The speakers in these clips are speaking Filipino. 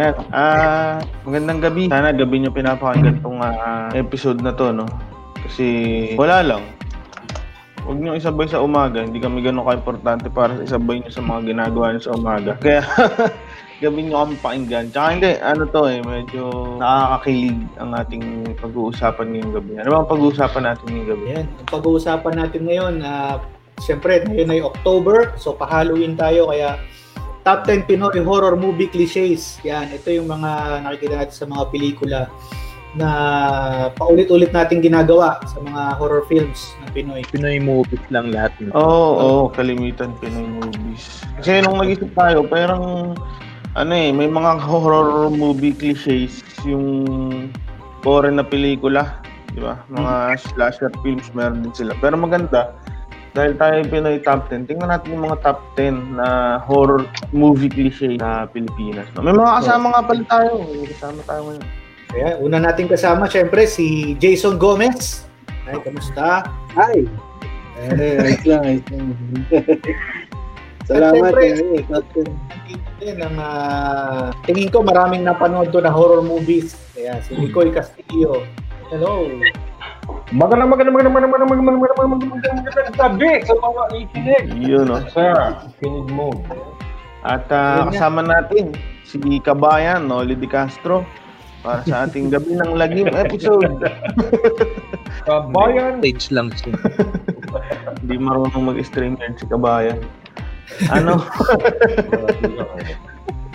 Ayan. Ah, magandang gabi. Sana gabi nyo pinapakinggan tong ah, episode na to, no? Kasi wala lang. Huwag nyo isabay sa umaga. Hindi kami ganun ka-importante para sa isabay nyo sa mga ginagawa nyo sa umaga. Kaya gabi nyo kami pakinggan. Tsaka hindi, ano to eh, medyo nakakakilig ang ating pag-uusapan ngayong gabi. Ano ba ang pag-uusapan natin ngayong gabi? Yan, ang pag-uusapan natin ngayon, ah, siyempre, ngayon ay October, so pa-Halloween tayo, kaya top 10 Pinoy horror movie cliches. Yan, ito yung mga nakikita natin sa mga pelikula na paulit-ulit nating ginagawa sa mga horror films ng Pinoy. Pinoy movies lang lahat. Oo, oh, oh, kalimitan Pinoy movies. Kasi nung nag-isip tayo, parang ano eh, may mga horror movie cliches yung foreign na pelikula, di ba? Mga slasher films meron din sila. Pero maganda, dahil tayo Pinoy top 10, tingnan natin yung mga top 10 na horror movie cliche sa Pilipinas. No? May mga kasama nga pala tayo. May kasama tayo ngayon. Kaya una nating kasama, siyempre, si Jason Gomez. Ay, kamusta? Hi! Eh, ayos lang, ayos lang. Salamat. Siyempre, eh, ang ah, tingin ko maraming napanood to na horror movies. Kaya si Nicole Castillo. Hello. Magandang magandang magandang magandang magandang magandang magandang magandang magandang gabi sa mga ikinig Yun, no? sa kinig mo. At ah, nga. kasama natin si Kabayan, no? Lidi Castro para sa ating gabi ng lagim episode. Kabayan, Stage lang siya. Hindi marunong mag-stream yan si Kabayan. Ano?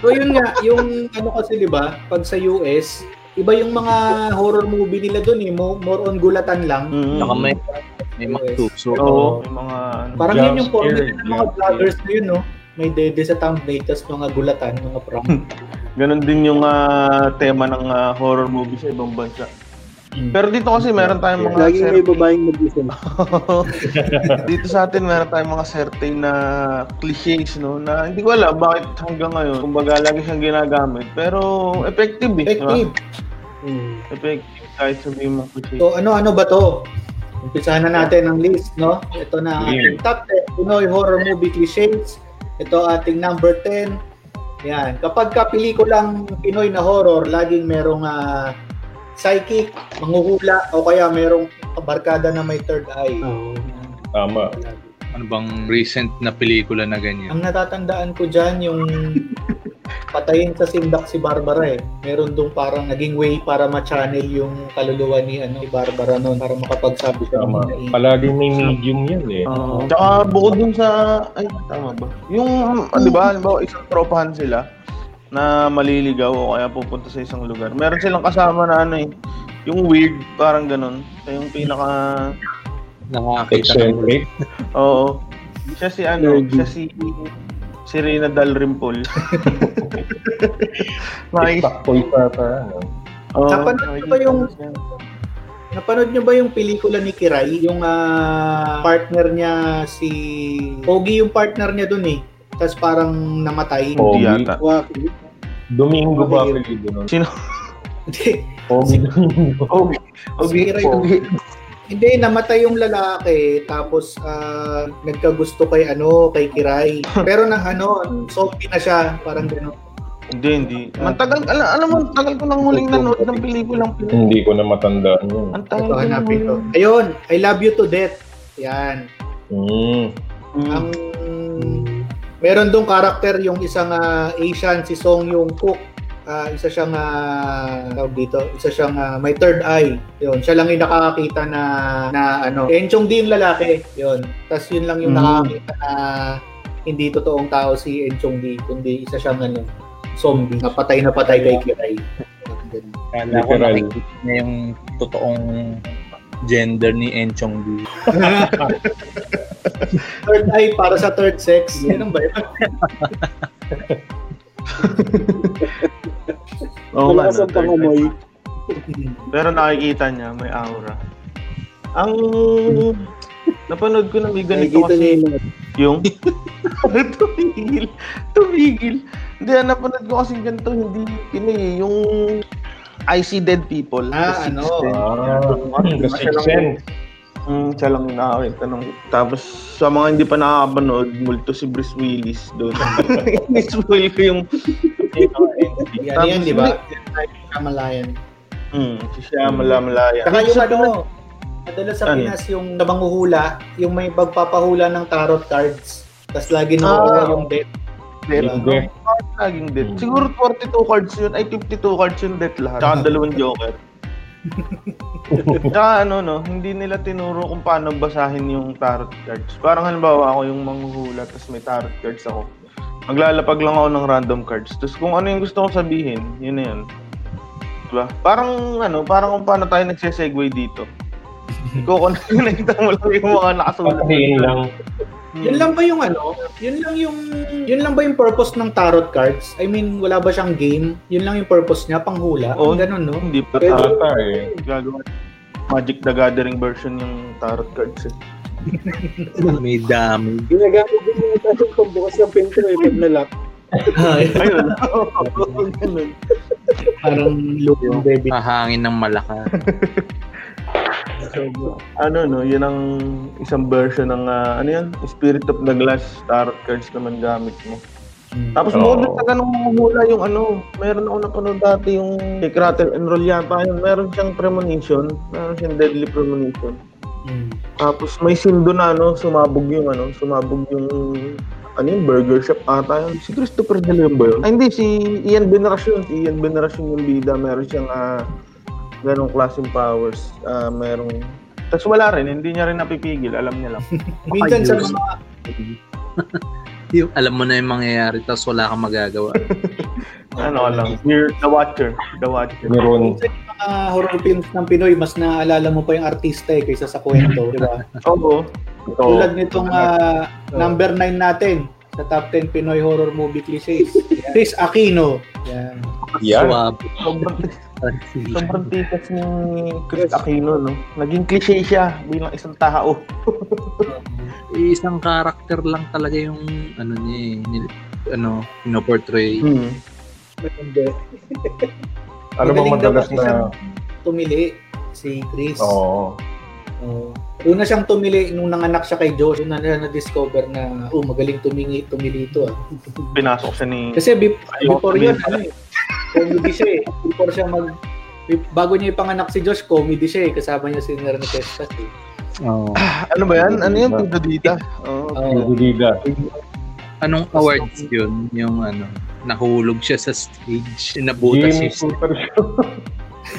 So yun nga, yung ano kasi 'di ba, pag sa US, iba yung mga horror movie nila doon eh, mo- more on gulatan lang. Mm. Saka may, may mga tuso. Oo, may mga ano. Parang yun yung formula ng mga vloggers na yun, no? May dede sa thumbnail, tas mga gulatan, mga prank. Ganon din yung ah, tema ng ah, horror movie sa ibang bansa. Pero dito kasi meron tayong mga Laging may babaeng mag-isa. dito sa atin meron tayong mga certain na cliches no na hindi ko alam bakit hanggang ngayon kumbaga lagi siyang ginagamit pero effective eh. Effective. Hmm. Effective kahit sabihin mo cliche. So ano-ano ba to? Umpisahan na natin ang list, no? Ito na ang ating top 10 Pinoy horror movie cliches. Ito ating number 10. Yan. Kapag ka pelikulang Pinoy na horror, laging merong ah, psychic, manghuhula, o kaya merong barkada na may third eye. Oo. tama. Ano bang recent na pelikula na ganyan? Ang natatandaan ko dyan, yung patayin sa sindak si Barbara eh. Meron dong parang naging way para ma-channel yung kaluluwa ni ano ni Barbara noon para makapagsabi siya ng Tama. mga i- Palaging may medium yan eh. Oo. Tsaka bukod dun sa ay tama ba? Yung ah, di ba, halimbawa isang tropahan sila na maliligaw o kaya pupunta sa isang lugar. Meron silang kasama na ano eh, yung weird, parang ganun. Siya yung pinaka Nakakita ng Eccentric. Oo. Siya si ano, siya si si Rina Dalrymple. Takpoy pa pa. Oo, Napanood niyo ba yung-. Napanood niyo ba yung pelikula ni Kiray? Yung ah, partner niya si Pogi yung partner niya dun eh. Tapos parang namatay. Oh. Pogi. yata. Waki. Domingo ba apelido nun? Sino? Hindi. Pogi Domingo. Si Kiray. Ogi. Hindi, namatay yung lalaki. Tapos ah, nagkagusto kay ano, kay Kiray. Pero na ano, zombie na siya. Parang gano'n. Hindi, hindi. Mantagal, alam, alam mo, tagal ko nang huling nanood ng pelikulang Pinoy. Hindi ko na matandaan yun. Ang tagal Ito, ko ko. huling. Ayun, I love you to death. Yan. Mm. Mm. Ang meron dong karakter yung isang ah, Asian si Song Yung Cook. Ah, isa siyang ah, tawag dito, isa siyang ah, may third eye. Yun, siya lang yung nakakakita na na ano, Enchong di yung lalaki. Yun. Tapos yun lang yung Mm. nakakakita na hindi totoong tao si Enchong di, kundi isa siyang ano, zombie. Napatay na patay kay Kiray. Ganun. Kala ko nakikita na yung totoong gender ni Enchong D. third eye para sa third sex. Ganun ba yun? Oo nga, Malakas no, ang pangamoy. Pero nakikita niya, may aura. Ang napanood ko na may ganito kasi yung yung tumigil, tumigil. Hindi, napanood ko kasi ganito, hindi eh. Yung I See Dead People. Ah, ano? Ah, the sixth lang- sense. Mm, siya lang yung nakakita. Tapos sa mga hindi pa nakakapanood, multo si Bruce Willis doon. Ini-spoil ko yung yung Yan, yan, di ba? Kamalayan. Hmm, si Shyamala Malaya. Saka yung ano, madalas sa Ano? Pinas yung nabanguhula, yung may pagpapahula ng tarot cards. Tapos lagi na Ah. yung death. Death. Hindi. Laging death. Siguro 42 cards yun. Ay, 52 cards yun death lahat. Tsaka dalawang joker. Tsaka ano no, hindi nila tinuro kung paano basahin yung tarot cards. Parang halimbawa ako yung manghuhula tapos may tarot cards ako. Maglalapag lang ako ng random cards. Tapos kung ano yung gusto kong sabihin, yun na yun. Diba? Parang ano, parang kung paano tayo nagsesegue dito. Iko-connect mo lang yung mga nakasulat. Patayin lang. Hmm. Yun lang ba yung ano? Yun lang yung yun lang ba yung purpose ng tarot cards? I mean, wala ba siyang game? Yun lang yung purpose niya, panghula. Oo. Ganun, no? Hindi pa Pero- tarot. Ata eh. Gagawa. Magic the Gathering version yung tarot cards eh. May dami. Ginagamit din yung tayo pagbukas ng pinto eh, pag nalak. Ayun. Ganun. Parang looking baby. Hahangin ng malaka. Ano no, yun ang isang version ng ah, ano yan, Spirit of the Glass tarot cards naman gamit mo. Tapos Oo. bukod sa ganung mamumula yung ano, meron ako napanood dati yung kay Cratel Enroll yata yun. Meron siyang premonition, meron siyang deadly premonition. Mm. Tapos may sindo na ano, sumabog yung ano, sumabog yung ano yung burger shop ata yun. Si Christopher De Leon ba yun? Ay hindi, si Ian Veneracion. Si Ian Veneracion yung bida. Meron siyang ah, ganong klaseng powers. Ah, merong... Tapos wala rin, hindi niya rin napipigil. Alam niya lang. Minsan sa mga Yung, alam mo na yung mangyayari, tapos wala kang magagawa. ano lang, you're the watcher. The watcher. Meron. minsan yung mga horror films ng Pinoy, mas naaalala mo pa yung artista eh, kaysa sa kwento, di ba? Oo. Ito. Tulad nitong ah, number 9 natin sa top 10 Pinoy horror movie cliches. Chris Aquino. Yan. Yan. Swab. Sobrang, tikas ni Chris Aquino, no? Naging cliche siya bilang isang tao. Isang karakter lang talaga yung ano niya eh, nil- ano, pinoportray. Hmm. Hindi. Ano ba madalas kasi na... Tumili si Chris. Oo. Oo. una siyang tumili nung nanganak siya kay Josh, na nila na-discover na, oh, magaling tumingi, tumili ito ah. Pinasok siya ni... Kasi be- before yun, ano eh, comedy siya eh. Before siya mag, bago niya ipanganak si Josh, comedy siya eh. Kasama niya si Nerne Testas eh. Oh. Ano ba yan? Ano yan? Tito Dita? Oo. Oo. Dida. Anong awards yun? Yung ano, nahulog siya sa stage, nabutas siya. Super Show.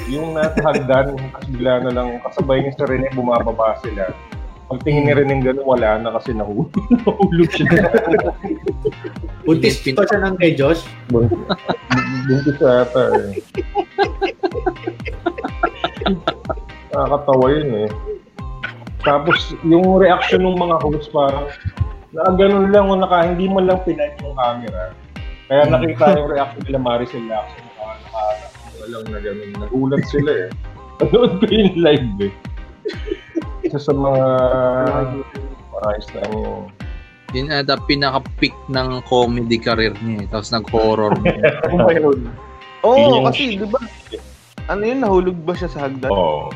yung nasa hagdan, bigla na lang kasabay niya sa Rene, bumababa sila. Pagtingin ni Rene gano'n, wala na kasi nahulog, nahulog siya. Buntis pa siya ng kay Josh. Buntis sa ata eh. Nakakatawa yun eh. Tapos yung reaction ng mga host parang na ganun lang o naka hindi mo lang pinan yung camera. Kaya nakita yung reaction nila Maricel Lacson naka naka naka lang na ganun. Nagulat sila eh. Panood ko yung live eh. Isa sa mga maayos na ano. Yun ata pinaka-peak ng comedy career niya eh. Tapos nag-horror. Ano ba yun? Oo, Yun yung- kasi di ba? Ano yun? Nahulog ba siya sa hagdan? Oo.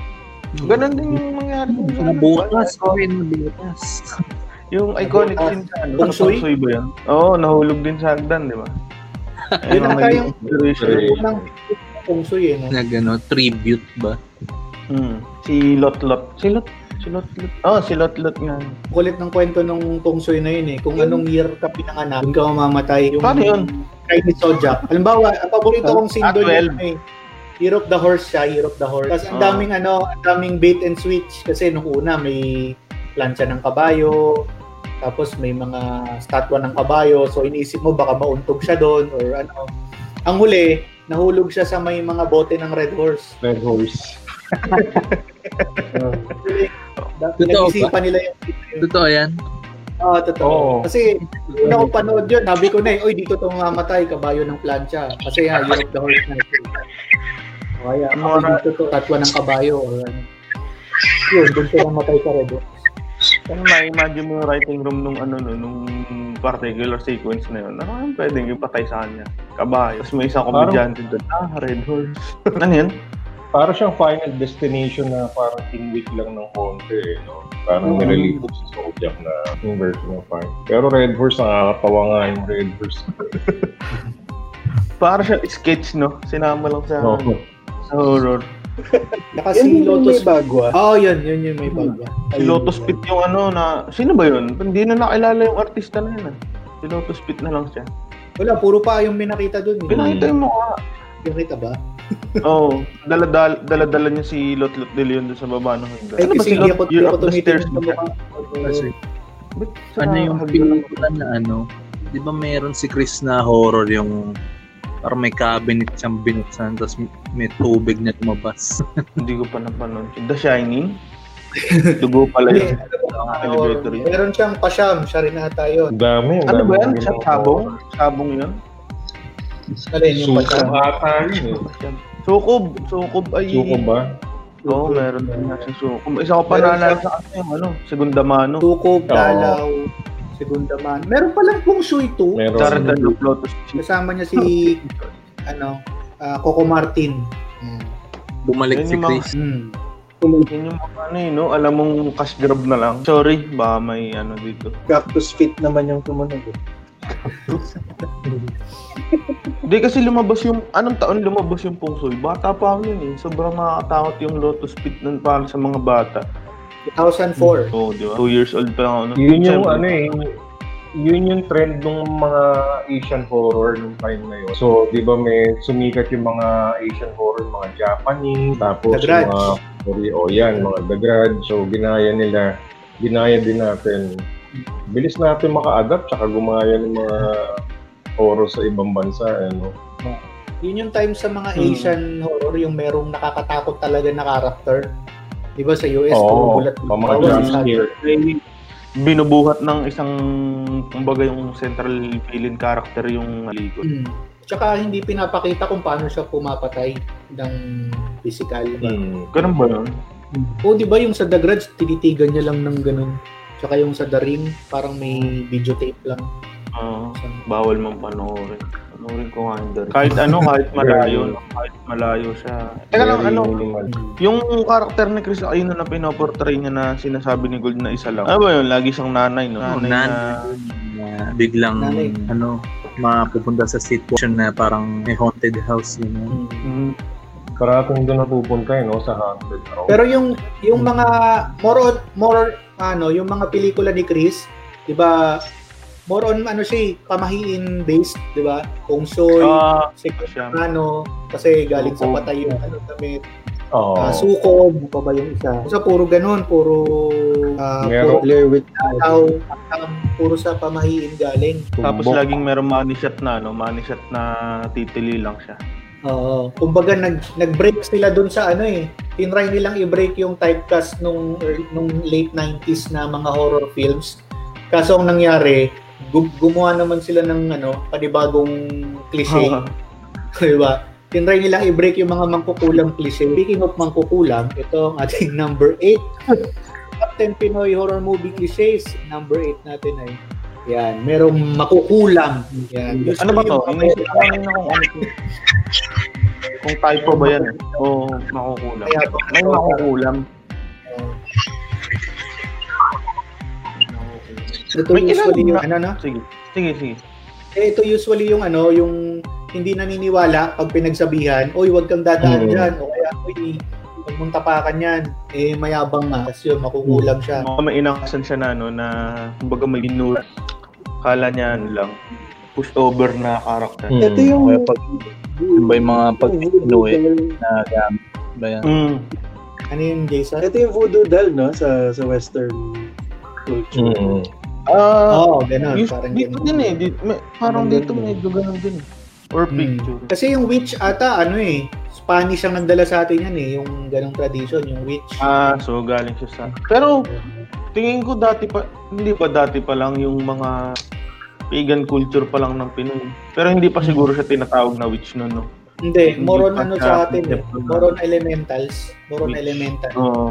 Ganon din yung mangyari. Nabutas. Gawin, nabutas. Yung iconic scene sa ano? Feng Shui ba yun? Oo, nahulog din sa hagdan, di ba? Yun ang tayong- Feng Shui eh. No? Nag ano, tribute ba? Hmm. Si Lot Lot. Si Lot? Si Lot Lot. Oo, si Lot Lot nga. Kulit ng kwento nung Shui na yun eh. Kung anong year ka pinanganak, doon ka mamamatay. Yung Paano yun? Kay ni Sojak. Halimbawa, ang paborito kong scene Ah, doon 12. yun eh. Year of the Horse siya, Year of the Horse. Tapos ang Ah. daming ano, ang daming bait and switch. Kasi nung una may plancha ng kabayo, tapos may mga statwa ng kabayo. So iniisip mo baka mauntog siya doon or ano. Ang huli, nahulog siya sa may mga bote ng Red Horse. Red Horse. Totoo ba? Nila yung Totoo yan? Oo, totoo. Oo. Kasi una ko panood yun, sabi ko na eh, oy, dito to mamatay, kabayo ng plancha. Kasi ha, of the horse na ito. Kaya, ako dito to, tatwa ng kabayo. Or, ano. Yun, doon sila matay sa Red Horse. Kaya ma-imagine mo yung writing room nung ano no, nung particular sequence na yun. Ano yung pwedeng ipatay sa kanya? Kabayo. Tapos may isang komedyante doon. Ah, Red Horse. ano yan? Para siyang final destination na parang tinwit lang ng konti eh, no? Parang nilalipo sa Zodiac na yung version ng final. Pero Red Horse, nakakatawa nga yung Red Horse. Para siya sketch, no? Sinama lang sa, Oo. sa horror. Yan si Lotus... may bago ah. Oo, oh, yun. Yun yung may bago. Si Lotus Pit yung ano na... Sino ba yun? Hindi na nakilala yung artista na yun. ah. Si Lotus Pit na lang siya. Wala, puro pa yung minakita dun. eh. Pinakita yung mukha. Pinakita ba? Oo. Oh, dala-dala, dala-dala niya si Lot Lot de Leon doon sa baba ng hagdan. Ay, Ano kasi si hindi ako, hindi ako tumitingin sa mukha. Sa ano yung pelikula na ano, di ba meron si Chris na horror yung parang may cabinet siyang binuksan tapos may tubig na lumabas. Hindi ko pa napanood. The Shining? Dugo pala yun. Elevator yun. meron siyang pasyam, siya rin ata yun. Ang dami. Ano ba yan? ng Siya mga- sabong? Sabong yun? Alin yung Suko pasyam? ata yun eh. Sukob. Sukob ay... Suko ba? Oo, meron din nga si Sukob. Isa ko pa naalala sa kanya yung ano, Segunda Mano. Tukob, Oo. Dalaw, Segunda Man. Meron palang Feng Shui 2. Meron. Jared of Lotus. Kasama niya si, ano, ah, Coco Martin. Hmm. Bumalik Yun si Chris. Hmm. Yun yung mga ano eh, no? Alam mong cash grab na lang. Sorry, baka may ano dito. Cactus fit naman yung tumunod. eh. Hindi kasi lumabas yung, anong taon lumabas yung Pungsoy? Bata pa ako yun eh. Sobrang nakakatakot yung Lotus Pit nun para sa mga bata. 2004. Oo, di ba? Two years old pa lang ako. nun. Yun yung Siyempre, ano eh, yun yung trend ng mga Asian horror nung time na yun. So, di ba may sumikat yung mga Asian horror, mga Japanese, tapos The Grudge. mga Korea, o yan, mga The Grudge. So, ginaya nila, ginaya din natin. Bilis natin maka-adapt, tsaka gumaya ng mga horror sa ibang bansa. Ano. Yun yung time sa mga Hmm. Asian horror, yung merong nakakatakot talaga na character. Di ba sa US, Oo, gulat binubuhat ng isang, kumbaga yung central villain character yung likod. Hmm. Tsaka hindi pinapakita kung paano siya pumapatay ng physical. Hmm. Ganun ba yun? O di ba yung sa The Grudge, tinitigan niya lang ng ganun. Tsaka yung sa The Ring, parang may videotape lang. Oo. bawal mong panoorin. Panoorin ko nga yung The Ring. Kahit ano, kahit malayo, kahit malayo siya. Teka lang, ano, yung karakter ni Chris Aquino na pinoportray niya na sinasabi ni Gold na isa lang. Ano ba yun? Lagi siyang nanay, no? Oh, Nanay, nanay. na... Na biglang Nanay. ano mapupunta sa situation na parang may haunted house yun. Hmm. Mm, Parating doon napupunta eh, no, sa haunted house. Pero yung yung mga more on more ano, yung mga pelikula ni Chris, 'di ba? More on ano siya, eh, pamahiin based, 'di ba? Kung Secret siya. ano, kasi galing sa patay yung ano damit, Oo. uh, sukob, ano pa ba yung isa? Sa puro ganun, puro Meron. puro Blair Witch. tao, um, puro sa pamahiin galing. Tapos Tumbok. laging merong money shot na, no? Money shot na titili lang siya. Oo. Kumbaga nag nag-break sila dun sa ano eh. Tinry nilang i-break yung typecast nung nung late 90s na mga horror films. Kaso ang nangyari, gu- gumawa naman sila ng ano, panibagong cliche, 'di ba? Tinry nilang i-break yung mga mangkukulang cliche. Speaking of mangkukulang, ito ang ating number 8. Top 10 Pinoy horror movie cliches. Number 8 natin ay yan, merong makukulang. Yan. ano ba to? Ano to. Kung typo ba yan? O makukulam? Kaya, May makukulam. Ito May usually yung ano na? Sige, sige, sige. Eh, ito usually yung ano, yung hindi naniniwala pag pinagsabihan, oy, wag kang dadaan Mm. dyan. O kaya, oy, huwag mong tapakan yan. Eh, mayabang nga. Kasi yun, makukulang siya. Mga may inakasan siya na, no, na kumbaga may binura. Kala niya ano lang, push over na karakter. Hmm. Ito yung... Kaya pag yun ba yung mga pag Pinoy na gamit ba yan? Mm. Ano yun, Jason? Ito yung voodoo doll, no? Sa sa western culture. Mm. Ah, oh, ganun. Yus- Parang dito ganun. din eh. Dito, may, parang Parang dito ganun. medyo ganun din. eh. Or Hmm. picture. Kasi yung witch ata, ano eh, Spanish ang nagdala sa atin yan eh, yung ganong tradition, yung witch. Ah, so galing siya sa... Pero tingin ko dati pa, hindi pa dati pa lang yung mga pagan culture pa lang ng Pinoy. Pero hindi pa siguro siya tinatawag na witch nun, no? Hindi, Hindi more on pa ano sa atin eh. More on elementals. More on elemental. Oo.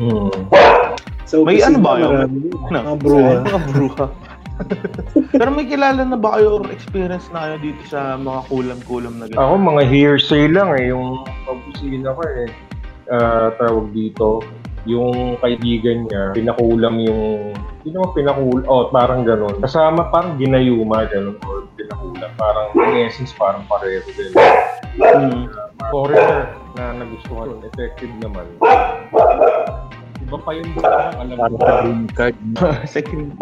Mm. So, May ano ba yun? din. Ano? Mga bruha. Mga bruha. Pero may kilala na ba kayo or experience na kayo dito sa mga kulam-kulam na gano'n? Ako, mga hearsay lang eh. Yung pag-usina ko eh. ah, tawag dito, yung kaibigan niya, pinakulam yung Hindi naman pinakula. Oh, parang ganun. Kasama parang ginayuma, ganun. Or pinakula. Parang, in essence, parang pareho din. Mm. Foreigner na nagustuhan. Effective naman. Iba pa yun. Parang alam Para ko. sa green card. sa green.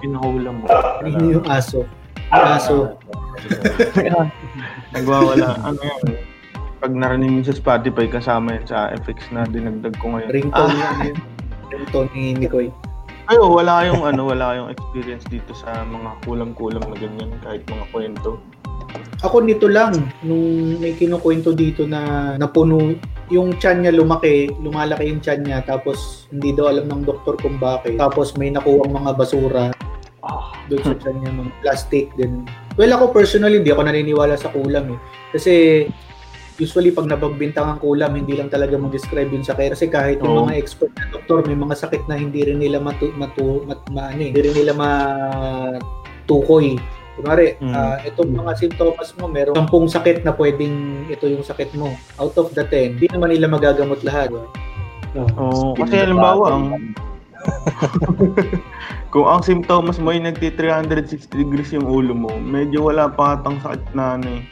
Pinahula mo. Ano yung aso? Yung aso. Nagwawala. Ano yan? Pag narinig mo sa Spotify, kasama yan sa FX na dinagdag ko ngayon. Ringtone Ah, yan. Ringtone ni Mikoy. Ayo, wala yung ano, wala yung experience dito sa mga kulam-kulam na ganyan, kahit mga kwento. Ako nito lang, nung may kinukwento dito na napuno, yung tiyan niya lumaki, lumalaki yung tiyan niya, tapos hindi daw alam ng doktor kung bakit. Tapos may nakuha mga basura doon sa tiyan niya, mga plastic, din. Well, ako personally, hindi ako naniniwala sa kulam eh. Kasi usually pag nabagbintang ang kulam, hindi lang talaga mag-describe yun sa kaya. Kasi kahit yung Oo. mga expert na doktor, may mga sakit na hindi rin nila matu, matu, mat, ma, ano eh, hindi rin nila matukoy. Kunwari, Mm. ah, itong mga sintomas mo, meron 10 sakit na pwedeng ito yung sakit mo. Out of the 10, hindi naman nila magagamot lahat. Oo, kasi halimbawa, ang, kung ang symptoms mo ay nagti 360 degrees yung ulo mo, medyo wala pa atang sakit na ano eh.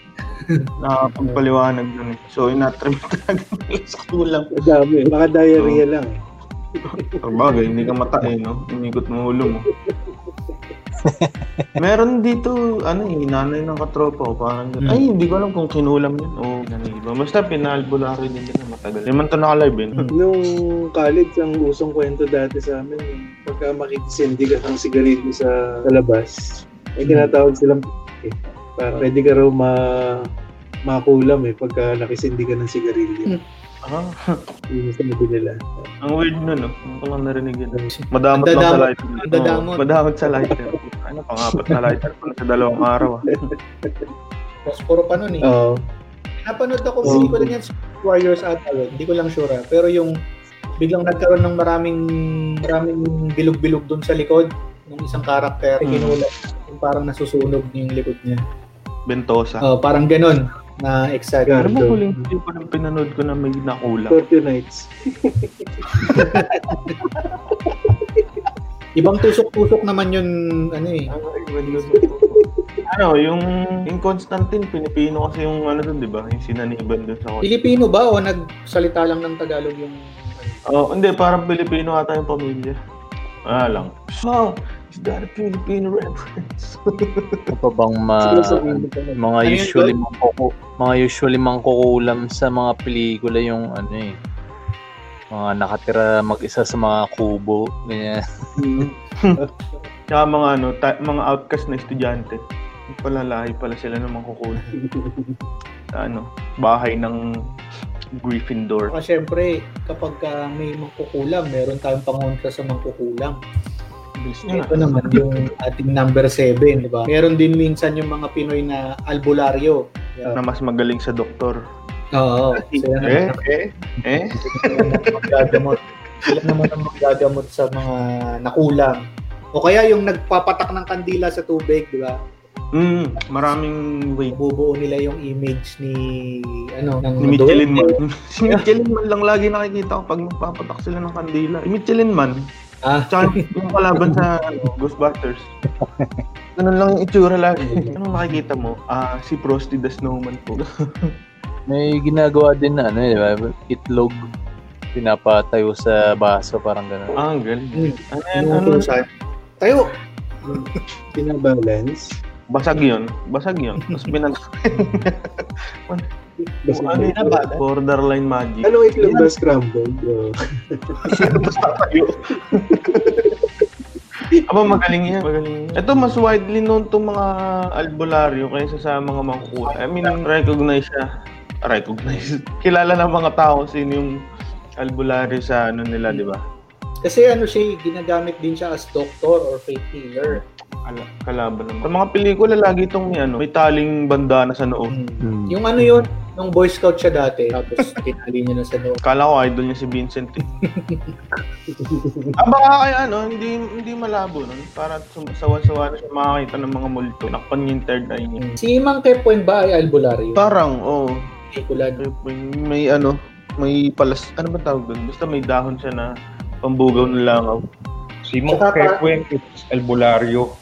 Nakapagpaliwanag dun eh. So, inatrim talaga nila sa kulam. Madami. Baka diarrhea lang. Bagay, hindi ka mata eh, no? Inikot mo ulo mo. Meron dito, ano eh, nanay ng katropa ko, parang, Hmm. ay, hindi ko alam kung kinulam yun o naniba. Basta pinalbulari din nila matagal. Liman to nakalive eh. no? Nung college, ang usong kwento dati sa amin, yung pagka makikisindi ka ng sigarilyo sa, sa labas, may tinatawag silang eh. Para pwede ka raw ma makulam eh pagka nakisindi ka ng sigarilyo. Ah, Yun yung sabi nila. ang weird nun, no? Hindi ko lang narinig yun. Madamot Ang lang sa lighter. Ang dadamot. Oo, madamot sa lighter. Ano, pangapat na lighter pala sa dalawang araw. ah. Posporo pa nun eh. Oo. Napanood ako, hindi ko lang yan sa Warriors ata yun. Hindi ko lang sure ah. Pero yung biglang nagkaroon ng maraming maraming bilog-bilog doon sa likod ng isang karakter. Mm. Kinulat. Yung parang nasusunog yung likod niya. Bentosa. Oh, parang ganun na exact. Ano ba huling video ko nang pinanood ko na may nakulam? 40 nights. Ibang tusok-tusok naman yun, ano eh. ano, yung, yung Constantine, Pilipino kasi yung ano dun, di ba? Yung sinaniban dun sa Pilipino ba o nagsalita lang ng Tagalog yung... Oh, hindi, parang Pilipino ata yung pamilya. Ah lang. So, is that a Filipino reference? Ano pa bang ma, mga Ano usually mangkuku, mga usually mangkukulam sa mga pelikula yung ano eh mga nakatira mag-isa sa mga kubo ganyan Tsaka mga ano, ta- mga outcast na estudyante. Palalahi pala sila ng. Sa ano, bahay ng Gryffindor. Kasi syempre, kapag ah, may mangkukulam, meron tayong pangontra sa mangkukulam. Bilis niya Ito na. naman yung ating number 7, di ba? Meron din minsan yung mga Pinoy na albularyo. Na mas magaling sa doktor. Oo. Sila Eh, naman eh, eh. magagamot. Sila naman ang magagamot sa mga nakulang. O kaya yung nagpapatak ng kandila sa tubig, di ba? Mm, maraming way. Bubuo nila yung image ni ano ng Ni Michelin. Man. si Michelin Man lang lagi nakikita ko pag magpapatak sila ng kandila. Si Michelin Man. Ah, Tsaka yung kalaban sa ano, Ghostbusters. Ganun lang yung itsura lagi. Anong nakikita mo? Ah, si Frosty the Snowman po. may ginagawa din na ano eh, di ba? itlog pinapatayo sa baso parang gano'n ah, ang galing. Hmm. Ano yan? Ano? inuutosan. Tayo. Pinabalance. Basag yun. Basag yun. Tapos binag... Basta ano yun? Binabalance? Borderline magic. Anong itlog ba scrambled? Tatayo. Aba, magaling yan. Magaling yan. Ito, mas widely known itong mga albularyo kaysa sa mga mangkukuha. I mean, recognize siya. Recognize. Kilala ng mga tao sino yung albularyo sa ano nila, di ba? Kasi ano siya, ginagamit din siya as doctor or faith healer. Kala- Kalaban naman. Sa mga pelikula, lagi itong may, ano, may taling bandana sa noo. Hmm. Yung ano yun, nung Boy Scout siya dati, tapos tinali niya na sa loob. Kala ko idol niya si Vincent eh. ah, baka kaya ano, hindi hindi malabo nun. Para sawa-sawa na siya makakita ng mga multo. Nakpan niya yung third eye niya. Si Mang Kepwen ba ay albularyo? Parang, oo. Oh, Pelikula. may, may ano, may palas, ano ba tawag doon? Basta may dahon siya na pambugaw ng langaw. Si Tsaka pa- Kefuentes Albulario.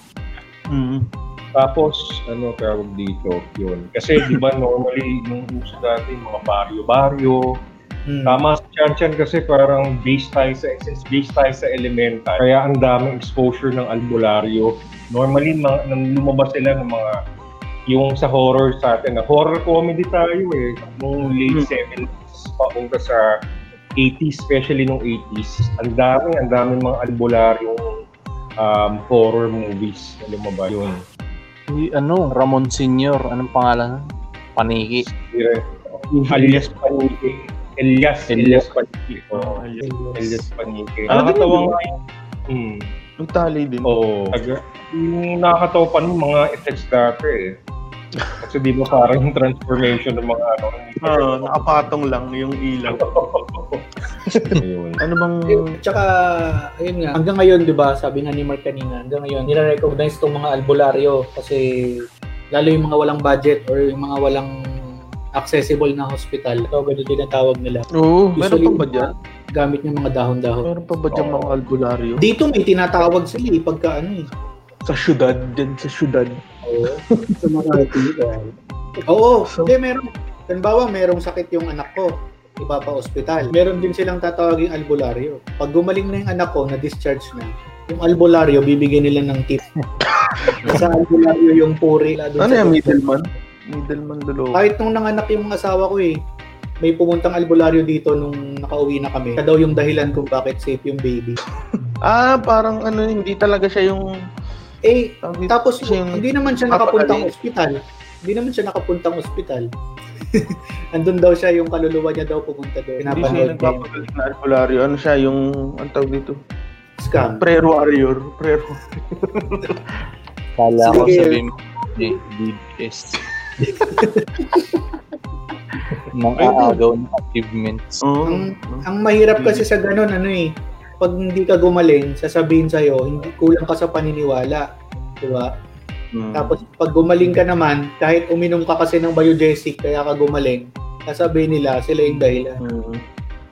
Tapos, ano tawag dito? Yun. Kasi di ba normally, nung uso dati, mga baryo-baryo. Hmm. Tama si Chan Chan kasi parang based tayo sa, since based tayo sa elemental. Kaya ang daming exposure ng albularyo. Normally, mga, nang lumabas sila ng mga yung sa horror sa atin na horror comedy tayo eh nung late 70s papunta sa 80s especially nung 80s ang daming ang daming mga albularyong um, horror movies na lumabas yun Si, ano, Ramon Senior, anong pangalan? Paniki. Alias Paniki Elias Elias Paniki oh, Alias. Elias Paniki Ah, nakakatawa nga yun hmm. Nagtali din. Oo. Oh, yung nakakatawa pa ng mga effects dati eh. Kasi di ba parang yung transformation ng mga ano. Oo, nakapatong lang yung ilaw. Ano bang... Tsaka, ayun nga, hanggang ngayon, di ba, sabi nga ni Mark kanina, hanggang ngayon, nire-recognize itong mga albularyo kasi lalo yung mga walang budget or yung mga walang accessible na hospital. Ito, ganun din ang tawag nila. Oo, meron pa ba dyan? Gamit yung mga dahon-dahon. Meron pa ba dyan mga albularyo? Dito may tinatawag sila eh, pagka ano eh. Sa syudad, dyan sa syudad. Oo. Sa Makati. Oo, So- hindi meron. Halimbawa, merong sakit yung anak ko, iba pa ospital. Meron din silang tatawaging albularyo. Pag gumaling na yung anak ko, na-discharge na, yung albularyo, bibigyan nila ng tip. sa albularyo yung puri. Ano doktor. middleman? Middleman lolo. Kahit nung nanganak yung asawa ko eh, may pumuntang albularyo dito nung nakauwi na kami. Daw yung dahilan kung bakit safe yung baby. Ah, parang ano, hindi talaga siya yung... Eh, dito, tapos yung... hindi naman siya nakapuntang ospital. Hindi naman siya nakapuntang ospital. Andun daw siya, yung kaluluwa niya daw pumunta doon. Hindi siya nagpapagaling na albularyo. Ano siya, yung... Ang tawag dito? scam. Prayer warrior. Prayer Kala ko sabihin mo, DBS. Nang aagaw ng achievements. Oo. Ang, ang mahirap kasi sa ganun, ano eh, pag hindi ka gumaling, sasabihin sa'yo, hindi kulang ka sa paniniwala. Di ba? Mm. Tapos pag gumaling ka naman, kahit uminom ka kasi ng biogesic, kaya ka gumaling, sasabihin nila, sila yung dahilan. Mm.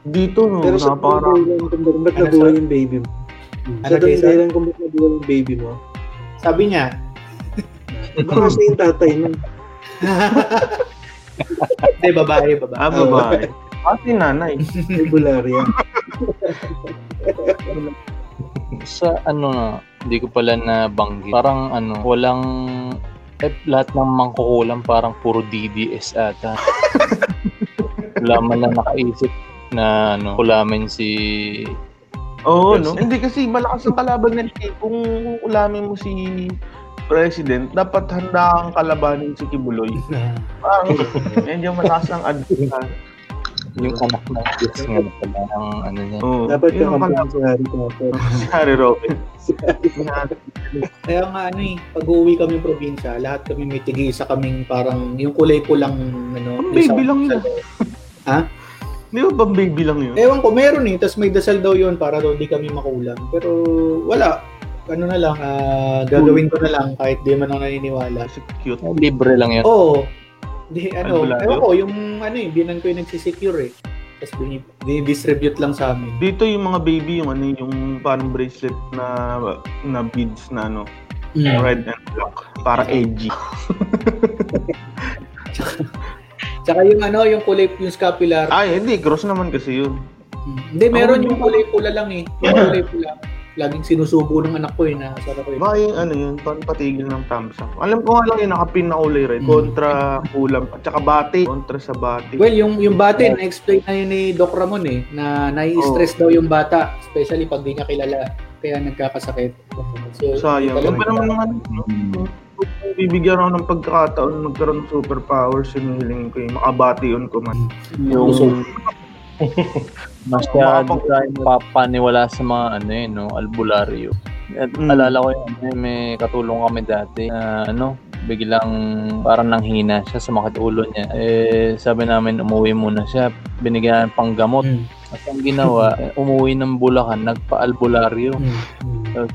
Dito, no, Pero sa dahilan kung ba't Ano, nabuhay yung baby mo. Ano, Sa dahilan kung ba't nabuhay yung baby mo. Sabi niya, Baka siya yung tatay nun. hindi, babae, babae. Ah, babae. Ah, si nanay. Albularya. Sa ano na, hindi ko pala nabanggit. Parang ano, walang eh, lahat ng mangkukulam parang puro DDS ata. Wala man lang nakaisip na ano, kulamin si Oo, Yes. no? Hindi kasi malakas ang kalaban nila. eh. Kung ulamin mo si president, dapat handa kang kalabanin si Kibuloy. Parang medyo malakas ang advance. Yung anak ng Diyos nga na pala ang ano niya. Oo. Dapat Yun ang kang si Harry Potter. si Harry Robin. Kaya nga ano eh, pag uwi kami probinsya, lahat kami may tig-isa kaming parang yung kulay pulang ano. Ang baby lang yun. Ha? Di ba bang baby lang yun? Ewan ko, meron eh. Tapos may dasal daw yun para daw di kami makulang. Pero wala. Ano na lang, ah, gagawin ko na lang kahit di man ako naniniwala. Cute. Libre lang yun. Oo. Di, ano, Albularyo? ewan ko, yung ano eh, binan ko yung nagsisecure eh. Tapos bini- distribute lang sa amin. Dito yung mga baby, yung ano, yung parang bracelet na na beads na ano, Mm. red and black. Para edgy. Tsaka yung ano, yung kulay, yung scapular. Ay, hindi. Cross naman kasi yun. Mm. Hindi, meron Oh. yung kulay pula lang eh. Yung kulay pula. Laging sinusubo ng anak ko eh, na sarap ko eh. Baka yung ano yun, pan patigil ng thumbs up. Alam ko nga lang yung nakapin na kulay red. Mm. Kontra kulam. At saka bati. Kontra sa bati. Well, yung yung bata, na-explain na yun ni Doc Ramon eh, na nai-stress daw yung bata, especially pag di niya kilala, kaya nagkakasakit. So, Sayang. Yung pa naman naman, kung bibigyan ako ng pagkakataon magkaroon ng superpowers, yung hilingin ko yung makabati yun ko man. Yung Usok. Masyado tayo papaniwala sa mga ano yun, no, albularyo. At Mm. alala ko yun, eh, may katulong kami dati na ano, biglang parang nanghina siya sa makit ulo niya. Eh, sabi namin umuwi muna siya, binigyan ng panggamot. Mm. At ang ginawa, eh, umuwi ng Bulacan, nagpa-albularyo. Mm.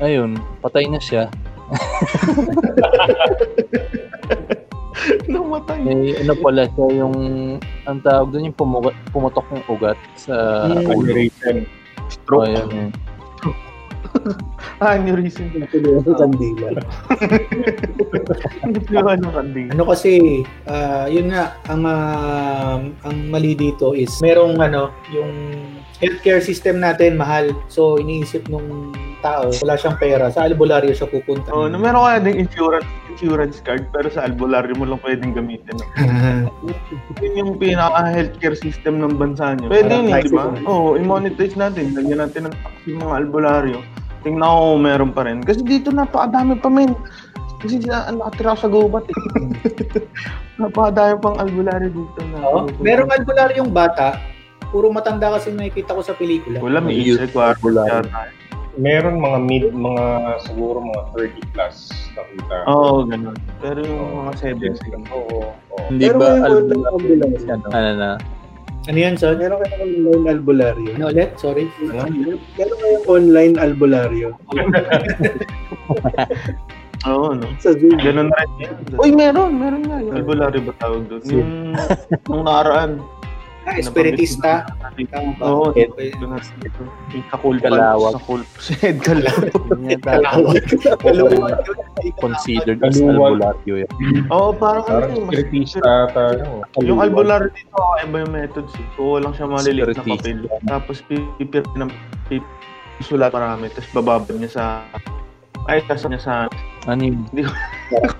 Ayun, patay na siya. Namatay. Eh, ano pala siya yung, ang tawag doon yung pumugat, pumutok yung ugat sa Mm. ulo. Generation. Oh, Stroke. Aneurysm. Natuloy ang kandila. Nagkaroon ng kanding. Ano kasi, ah, yun nga, ang, ah, ang mali dito is, merong ano, yung healthcare system natin mahal. So, iniisip nung tao, wala siyang pera, sa albularyo siya pupunta. Oh, no, meron kaya ng insurance insurance card pero sa albularyo mo lang pwedeng gamitin. Yun yung pinaka-healthcare system ng bansa niyo. Pwede yun, di ba? Oo, oh, i-monetize natin. Lagyan natin ng tax yung mga albularyo. Tingnan ko kung meron pa rin. Kasi dito napakadami pa men. Kasi ang nakatira sa gubat eh. napakadami pang albularyo dito. Na, Oo. merong albularyong bata, puro matanda kasi nakikita ko sa pelikula. Wala, may age requirement albularyo. yata. Meron mga mid, mga siguro mga 30 plus nakita. Oo, ganun. Pero yung mga 70. Oo. oo. Hindi Pero ba albularyo? albularyo. Ano na? Ano yan, son? Meron kayong online albularyo. Ano ulit? Sorry. Meron kayong online albularyo. Oo, no? Sa Zoom. Ganun rin yan. Uy, meron, meron nga. Albularyo ba tawag doon? Yung, yung nakaraan. Ah, espiritista. Oo, na dito. Yung kakul Kalawag. Sa kul. Si Ed Kalawag. Kalawag. Kalawag. Considered as albularyo yan. Oo, parang ano Parang eh, mas- spiritista ata. ano. Yung albularyo dito, iba yung methods eh. Kuha lang siya maliliit na papel. Tapos pipir ng pip sulat marami. Tapos bababa niya sa ay, tas niya sa Ano yung Hindi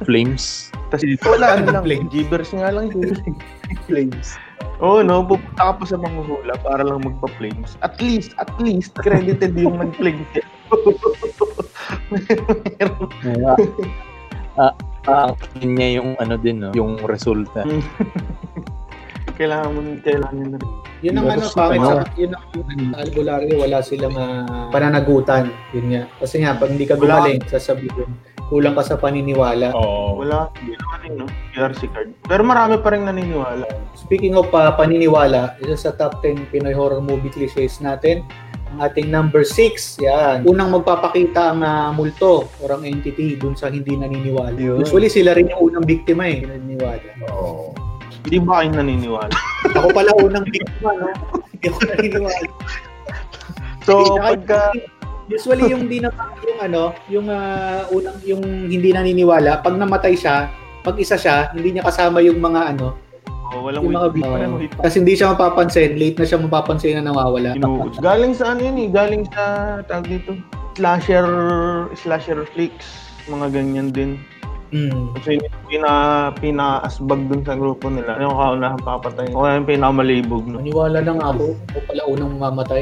flames? tas wala Ano lang. Gibbers nga lang. yun. Flames. Oo, no, pupunta ka pa sa manguhula para lang magpa-flames. At least, at least, credited yung nag-flames. Meron. ah, ah, niya yung ano din, no? yung resulta. Kailangan mo, kailangan na rin. Yun ang ano, pangit sa, yun ang albularyo, wala silang ah, pananagutan. Yun nga. Kasi nga, pag hindi ka Wala. gumaling, sasabihin, kulang ka sa paniniwala. Oo. Wala, hindi naman yun, no? PRC card. Pero marami pa rin naniniwala. Speaking of pa paniniwala, isa sa top 10 Pinoy horror movie cliches natin, ang ating number 6, yan. Unang magpapakita ang ah, multo or ang entity dun sa hindi naniniwala. Yun. Usually sila rin yung unang biktima eh, naniniwala. Oo. Hindi ba kayo naniniwala? Ako pala unang biktima, no? Hindi ako naniniwala. So, pagka... Usually yung di na yung ano, yung ah, unang yung hindi naniniwala, pag namatay siya, pag isa siya, hindi niya kasama yung mga ano, Oh, walang yung mga wait, walang biktima. wait. Kasi hindi siya mapapansin, late na siya mapapansin na nawawala. Inuutos. Galing sa ano yun eh, galing sa, tawag dito, slasher, slasher flicks, mga ganyan din. Mm. Kasi pina, pina-asbag dun sa grupo nila. Yung kaunahang papatay. O yung pinakamalibog, no? Maniwala lang ako, ako pala unang mamamatay.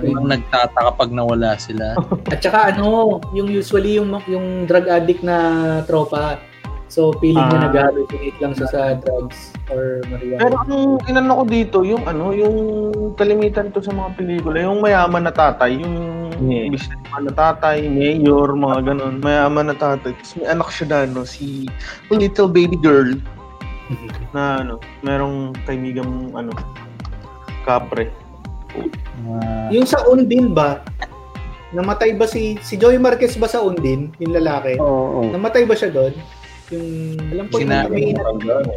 Yung nagtataka pag nawala sila. At saka ano, yung usually yung yung drug addict na tropa. So feeling niya Ah. nag-hallucinate lang siya sa drugs or marijuana. Pero ang inano ko dito, yung ano, yung kalimitan to sa mga pelikula, yung mayaman na tatay, yung Yeah. businessman na tatay, mayor, mga ganun, mayaman na tatay. Tapos may anak siya na, no, si little baby girl na ano, merong kaibigan ano, kapre. Ah, Yung sa Undin ba? Namatay ba si si Joey Marquez ba sa Undin, yung lalaki? Oo. Namatay ba siya doon? Yung alam ko Sina- yung may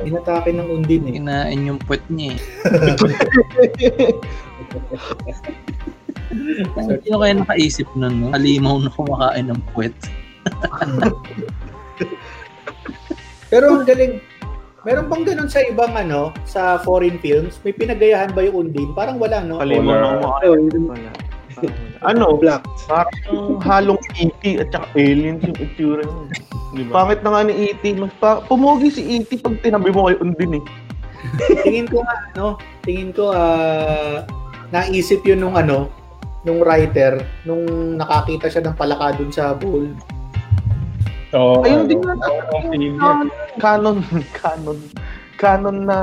inatake ng Undin eh. Kinain yung puwet niya eh. Sino kaya nakaisip nun, no? Halimaw na kumakain ng puwet. Pero ang galing. Meron bang ganun sa ibang ano, sa foreign films? May pinagayahan ba yung Undin? Parang wala, no? Kalimutan Wala. na kumakain. Oh. Wala. ano, Black. parang halong E.T. at saka aliens yung itsura niya. Di ba? Pangit na nga ni E.T. Mas pa, pumugi si E.T. pag tinabi mo kay Undin eh. tingin ko nga, no? Tingin ko, ah, naisip yun nung ano, nung writer, nung nakakita siya ng palaka dun sa bowl. Oo. Ayun ano, din na. ang failure. Canon, canon, canon na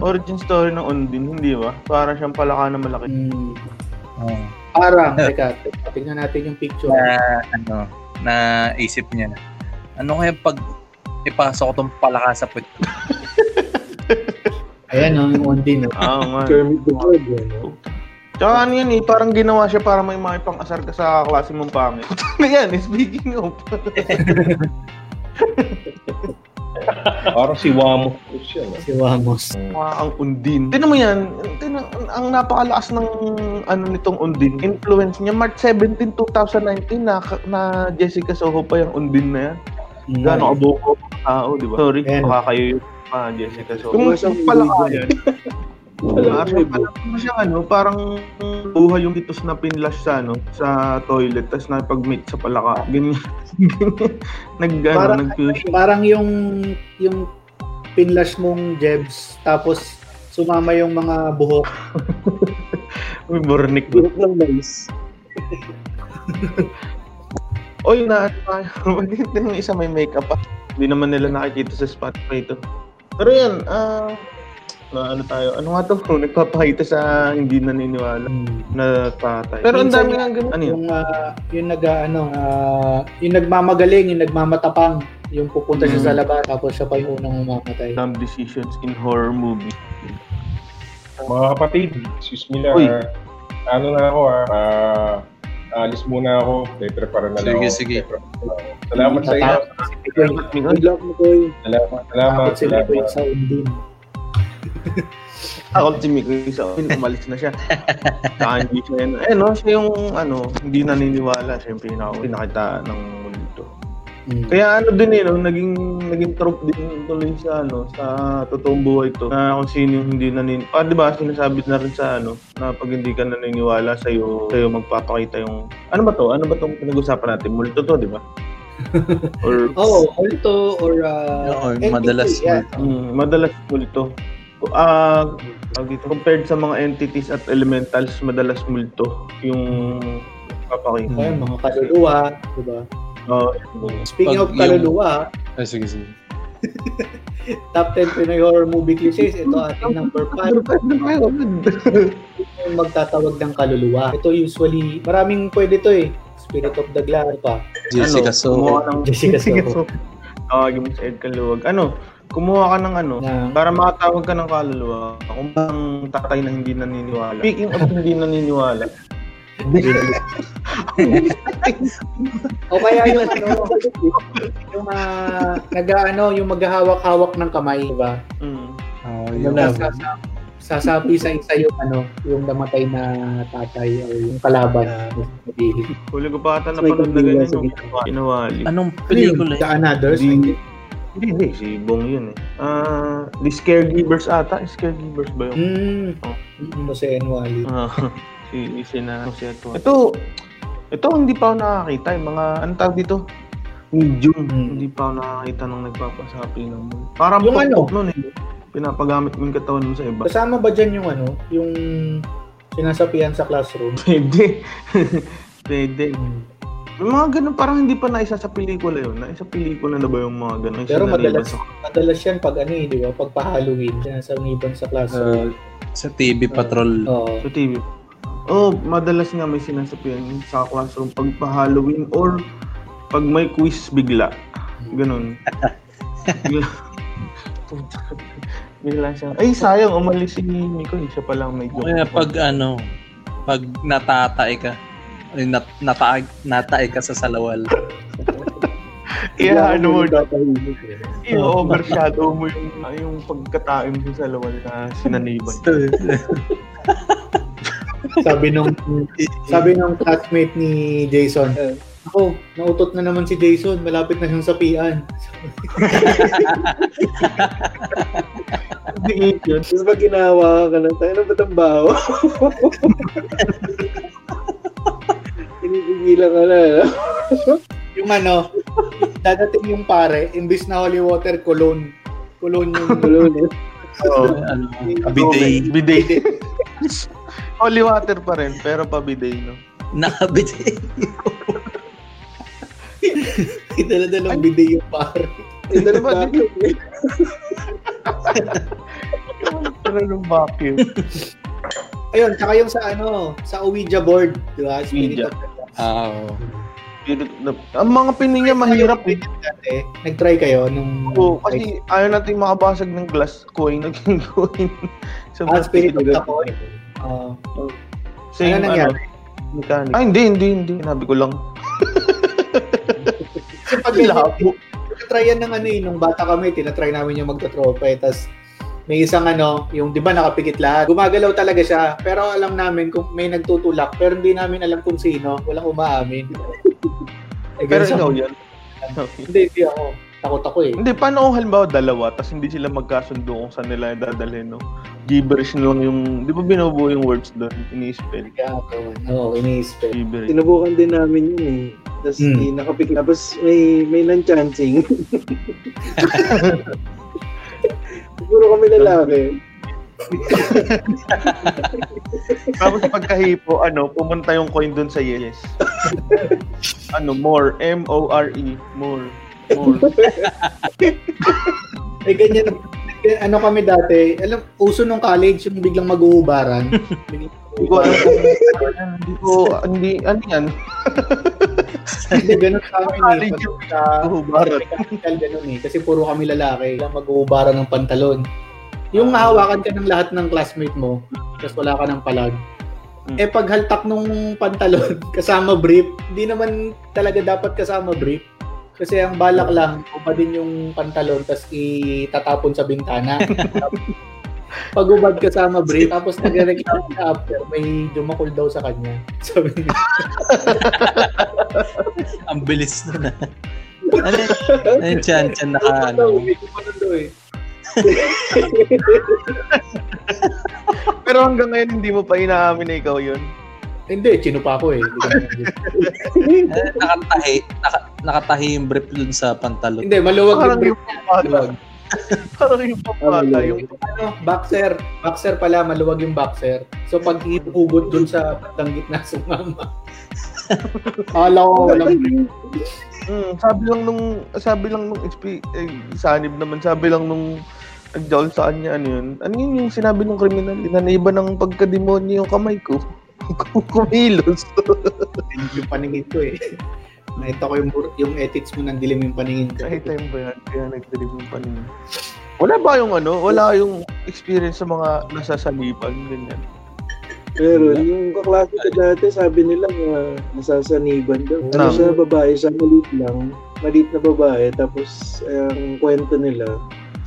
origin story ng Undin, hindi ba? Para siyang palaka na malaki. Hmm. Oo. Parang, teka, teka, tingnan natin yung picture. Na, ano, na isip niya na, ano kaya pag ipasok ko tong palaka sa puwet ko? Ayan, no, yung Undin. No? Oo nga. Kermit the Frog. Ano? Tsaka ano yan eh, parang ginawa siya para may makipang-asar ka sa klase mong pangit. Ano yan eh, speaking of. Parang si Wamos yan. ah. Si Wamos. Mukha ang undin. Tinan mo yan, tinan, ang, napakalakas ng ano nitong undin. Influence niya, March 17, 2019, na, na Jessica Soho pa yung undin na yan. Mm. Gano'ng kabuko ang tao, di ba? Sorry, baka kayo yung pa Jessica Soho. Kung pala illegal. kaya, Alam Parang mo, parang siyang ano, parang buhay yung titos na pinlash sa ano, sa toilet tapos nakipag-meet sa palaka. Ganyan. nag ano, Parang- nag Parang yung yung pinlash mong Jebs tapos sumama yung mga buhok. may burnik. Buhok ng mais. Oy, na. Maganda yung isa may makeup pa. Hindi naman nila nakikita sa Spotify ito. Pero yan, ah na ano tayo, ano nga to? Nagpapakita sa hindi naniniwala na tatay. Pero ang dami nga ganun. Ano yun? Yung ah, yung nag ano, ah, yung nagmamagaling, yung nagmamatapang, yung pupunta siya Mm. sa labas tapos siya pa yung unang mamamatay. Dumb decisions in horror movie. Mga kapatid, excuse me lang. Uy. ah. Ano na ako ah. ah, alis muna ako. Prepare na lang Sige, ako. sige. Ako. Salamat sa iyo. Salamat, Miguel. Good luck mo, Koy. Salamat, salamat, sila salamat. yung sa undin. Ako si Miko sa umalis na siya. Saka hindi siya yun. Eh no, siya yung ano, hindi naniniwala. Siyempre na ako pinakita ng mundo. Mm. Kaya ano din eh, no, naging, naging trope din tuloy sa ano, sa totoong buhay to. Na kung sino yung hindi naniniwala. Ah, di ba, sinasabi na rin sa ano, na pag hindi ka naniniwala sa'yo, sa'yo magpapakita yung, ano ba to? Ano ba tong pinag-usapan natin? Multo to, di ba? Or, Oh, multo or uh, Oo, entity, madalas yeah. Mm, madalas multo. Ah, dito, compared sa mga entities at elementals, madalas multo yung papakita. Ayun, mga kaluluwa, di ba? Oh, Speaking Pag of yung- kaluluwa, Ay, sige, sige. top 10 Pinoy horror movie cliches, ito ating number 5. yung magtatawag ng kaluluwa. Ito usually, maraming pwede to eh. Spirit of the Glare pa. Jessica ano, Soho. Jessica Soho. Tawagin mo sa Ed Kaluwag. Ano, kumuha ka ng ano, Na, para makatawag ka ng kaluluwa, kung bang tatay na hindi naniniwala. Speaking of hindi naniniwala, o kaya yung ano, yung uh, nag-ano, yung maghahawak-hawak ng kamay, di ba? mm, Oh, Yung yun. sasa- sasapi sa isa yung ano, yung namatay na tatay o yung kalaban na huli ko pa ata napanood na ganyan yung kinawali. Anong Ano pelikula The yun? Hindi, hindi. Si Bong yun eh. Ah, The Caregivers ata. Caregivers ba yun? Hmm. Oh. Mm, Jose Enwali. Ah, si si Ito. Ito, ito hindi pa ako nakakita. Yung mga, ano tawag dito? Medium. Hmm. Hindi pa ako nakakita nung nagpapasapi ng Parang Yung ano? nun eh. Pinapagamit mo yung katawan mo sa iba. Kasama ba dyan yung ano, yung sinasapian sa classroom? Pwede. Pwede. Hmm. May mga ganun, parang hindi pa naisa sa pelikula yun. Naisa pelikula na ba yung mga ganun? Pero madalas, sa- madalas yan pag ano eh, di ba? Pag pa-Halloween, sinasabihan sa classroom. Uh, sa TV Patrol. Oo. Sa TV. Oh, madalas nga may sinasabihan sa classroom pag pa-Halloween or pag may quiz bigla. Ganun. Bigla. bigla siya. Ay, sayang, umalis si Miko. Siya palang may joke. Kaya pag ano, pag natatay ka, nat, nataay, nataay ka sa salawal. Kaya ano mo, eh. i-overshadow mo yung, yung pagkataim mo sa lawal na sinaniban. Sabi nung sabi nung classmate ni Jason, ako, nautot na naman si Jason, malapit na siyang sapian. Hindi yun. Tapos pag ginawa ka na, tayo na ba't ang baho? Pinipigilan ka na. eh. Yung ano, dadating yung pare, imbis na holy water, cologne. Cologne yung eh. Oo. ano, bidet. Bidet. Holy water pa rin, pero pa bidet, no? Nakabidet. Dala-dalang bidet yung pare. Diba, ba? Pero nung vacuum. Ayun, tsaka yung sa ano, sa Ouija board, di ba? Spirit Ouija. of oo. Ang mga pininga mahirap eh. Dati, nag-try kayo nung... Oo, kasi ayaw natin makabasag ng glass coin, naging coin. sa Ah, Spirit of the Coin. Ah, Same, Ano nangyari? mechanic. Ay, hindi, hindi, hindi. Sinabi ko lang. kasi pag Labo. tinatry yan ng ano eh, nung bata kami, tinatry namin yung magta-tropa eh. Tapos may isang ano, yung di ba nakapikit lahat. Gumagalaw talaga siya. Pero alam namin kung may nagtutulak, pero hindi namin alam kung sino. Walang umaamin. Eh, Pero ikaw yan. Hindi, hindi ako. Takot ako eh. Hindi, paano kung halimbawa dalawa, tapos hindi sila magkasundo kung saan nila dadalhin, no? Gibberish na lang yung, di ba binubuo yung words doon? Ini-spell. Kaya ako, oo, iniisip. Gibberish. Sinubukan din namin yun eh. Tapos Hmm. hmm. nakapik tapos may may non-chancing. Siguro kami lalaki. Tapos pagkahipo, ano, pumunta yung coin doon sa yes. ano, more. M-O-R-E. More. More. Eh, ganyan. Ano kami dati, alam, uso nung college yung biglang mag-uubaran. Biglang Hindi ko alam kung hindi ko, hindi, ano yan? Hindi, ganun sa amin eh. College Pag yung sa Uhubaran. mechanical, ganun eh. Kasi puro kami lalaki. Biglang mag-uubaran ng pantalon. Yung mahawakan ka ng lahat ng classmate mo, tapos wala ka ng palag. Hmm. Eh pag haltak nung pantalon, kasama brief, hindi naman talaga dapat kasama brief. Kasi ang balak lang, ubad din yung pantalon, tapos itatapon sa bintana. pag ubad kasama brief, tapos nagreklamo siya after, may dumakol daw sa kanya. Sabi niya, Ang bilis na na. ano, ano yung chan chan naka daw, ano? eh. Pero hanggang ngayon, hindi mo pa inaamin na ikaw yun. Hindi, chino pa ako eh. Na- Eh, nakatahi, naka, nakatahi yung brief dun sa pantalon. Hindi, maluwag yung Parang brief. yung pamata. Maluwag. Parang yung pamata. Ano, Yung ano, boxer. Boxer pala, maluwag yung boxer. So pag ihugot dun sa bandang gitna sumama. Akala ko walang Mm, sabi lang nung sabi lang nung XP eh, sanib naman sabi lang nung nagjaol sa kanya ano yun. Ano yun yung sinabi ng kriminal? Inaniba ng pagkademonyo yung kamay ko. Kumilos. yung paningin ko eh. Nakita ko yung, yung ethics mo ng dilim yung paningin ko. Kahit time ba yan? Kaya nagdilim yung paningin. Wala ba yung ano? Wala yung experience sa mga nasasalipan? Ganyan. Pero yung kaklase ko dati, sabi nila na nasasaniban daw. Ano siya, babae siya, maliit lang. Maliit na babae. Tapos, eh, ang kwento nila,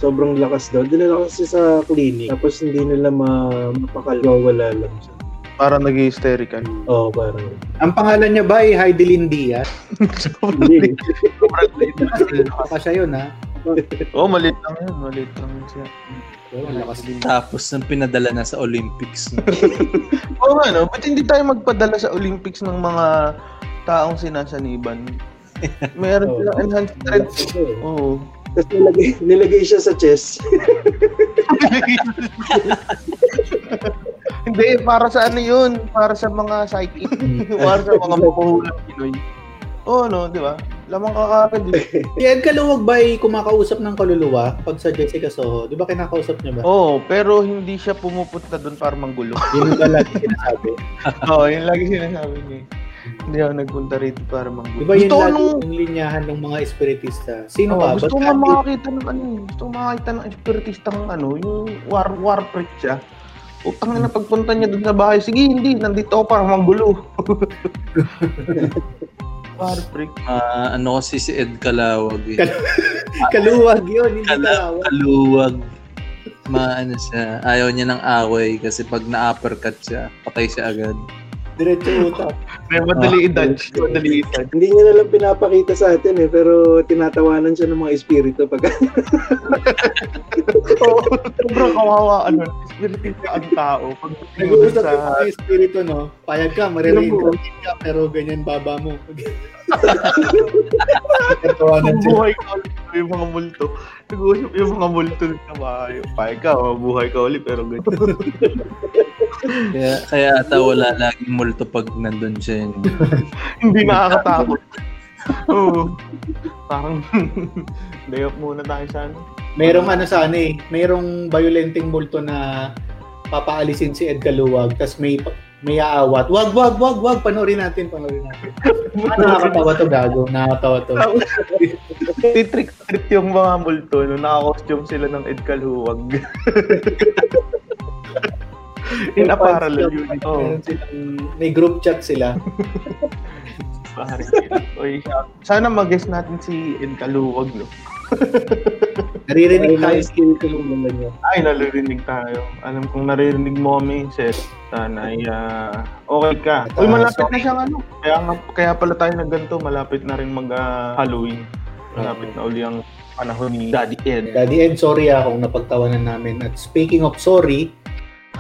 sobrang lakas daw. Dinala kasi sa clinic. Tapos hindi nila ma mapakal. Wala lang siya. Para nag-hysterical. Oo, oh, parang. Ang pangalan niya ba ay Heidelin Diaz? Hindi. Baka siya yun ha. Oo, oh, maliit lang yun. Maliit lang yun siya. Oh, ang lakas din. Tapos nang pinadala na sa Olympics. Oo nga, no? Ba't hindi tayo magpadala sa Olympics ng mga taong sinasaniban? Meron silang enhanced strength. Oo. Tapos nilagay, nilagay siya sa chest. Hindi, para sa ano yun? Para sa mga psychic. para sa mga mapuhulang Pinoy. Oo, no, di ba? Lamang kakakad eh. Si Ed Kaluwag ba ay kumakausap ng kaluluwa pag sa Jessica Soho? Di ba kinakausap niya ba? Oo, pero hindi siya pumupunta doon para manggulo. Yun ba lagi sinasabi? Oo, yun lagi sinasabi niya. Eh. Hindi ako nagpunta rito para Di manggulo. ba yun gusto ko lagi nung... yung linyahan ng mga espiritista? Sino Oo, ba? gusto ko Ba't nga lagi- makakita ng ano, eh. gusto ko makakita ng espiritistang ano, yung war war prick siya. Utang na pagpunta niya doon sa bahay, sige, hindi, nandito ako para manggulo. war prick. Ah, ano kasi si Ed Kalawag eh. Kal- Kaluwag yun, hindi Kala, kalawag. kaluwag. Maano siya, ayaw niya ng away kasi pag na-uppercut siya, patay siya agad. Diretso utak. May madali i-dodge, madali i-dodge. Hindi niya nalang pinapakita sa atin eh, pero tinatawanan siya ng mga espiritu pag Oo, sobrang kawawa, ano, espiritista ang tao. Pag Nag-uusap sa... espiritu, no? Payag ka, maririnig ka, pero ganyan baba mo. Sila. Mabuhay ka ulit yung mga multo. Nag-uusap yung mga multo sa bahay. Pahig ka, mabuhay ka ulit, pero ganyan. Kaya, kaya ata wala laging multo pag nandun siya. Yun. Hindi nakakatakot. Oo. Parang, day off muna tayo sa ano. Merong ano sa ano eh, merong violenting multo na papaalisin si Ed Kaluwag, tas may may aawat. Wag, wag, wag, wag, panoorin natin, panoorin natin. Ah, nakakatawa to, gago. Nakakatawa to. Titrick-trick yung mga multo, no? naka-costume sila ng Ed Kalhuwag. In a parallel yun. Silang, may group chat sila. Pare. Oy, sana mag-guess natin si Ed Kaluwag, no? Naririnig tayo. Yung mga niya. Ay, naririnig tayo. Alam kong naririnig mo kami, Seth. Sana ay ah, okay ka. Uy, malapit na siyang ano. Kaya, kaya pala tayo na ganito. Malapit na rin mag-Halloween. Malapit na uli ang panahon ni Daddy Ed. Daddy Ed, sorry ah kung napagtawanan namin. At speaking of sorry,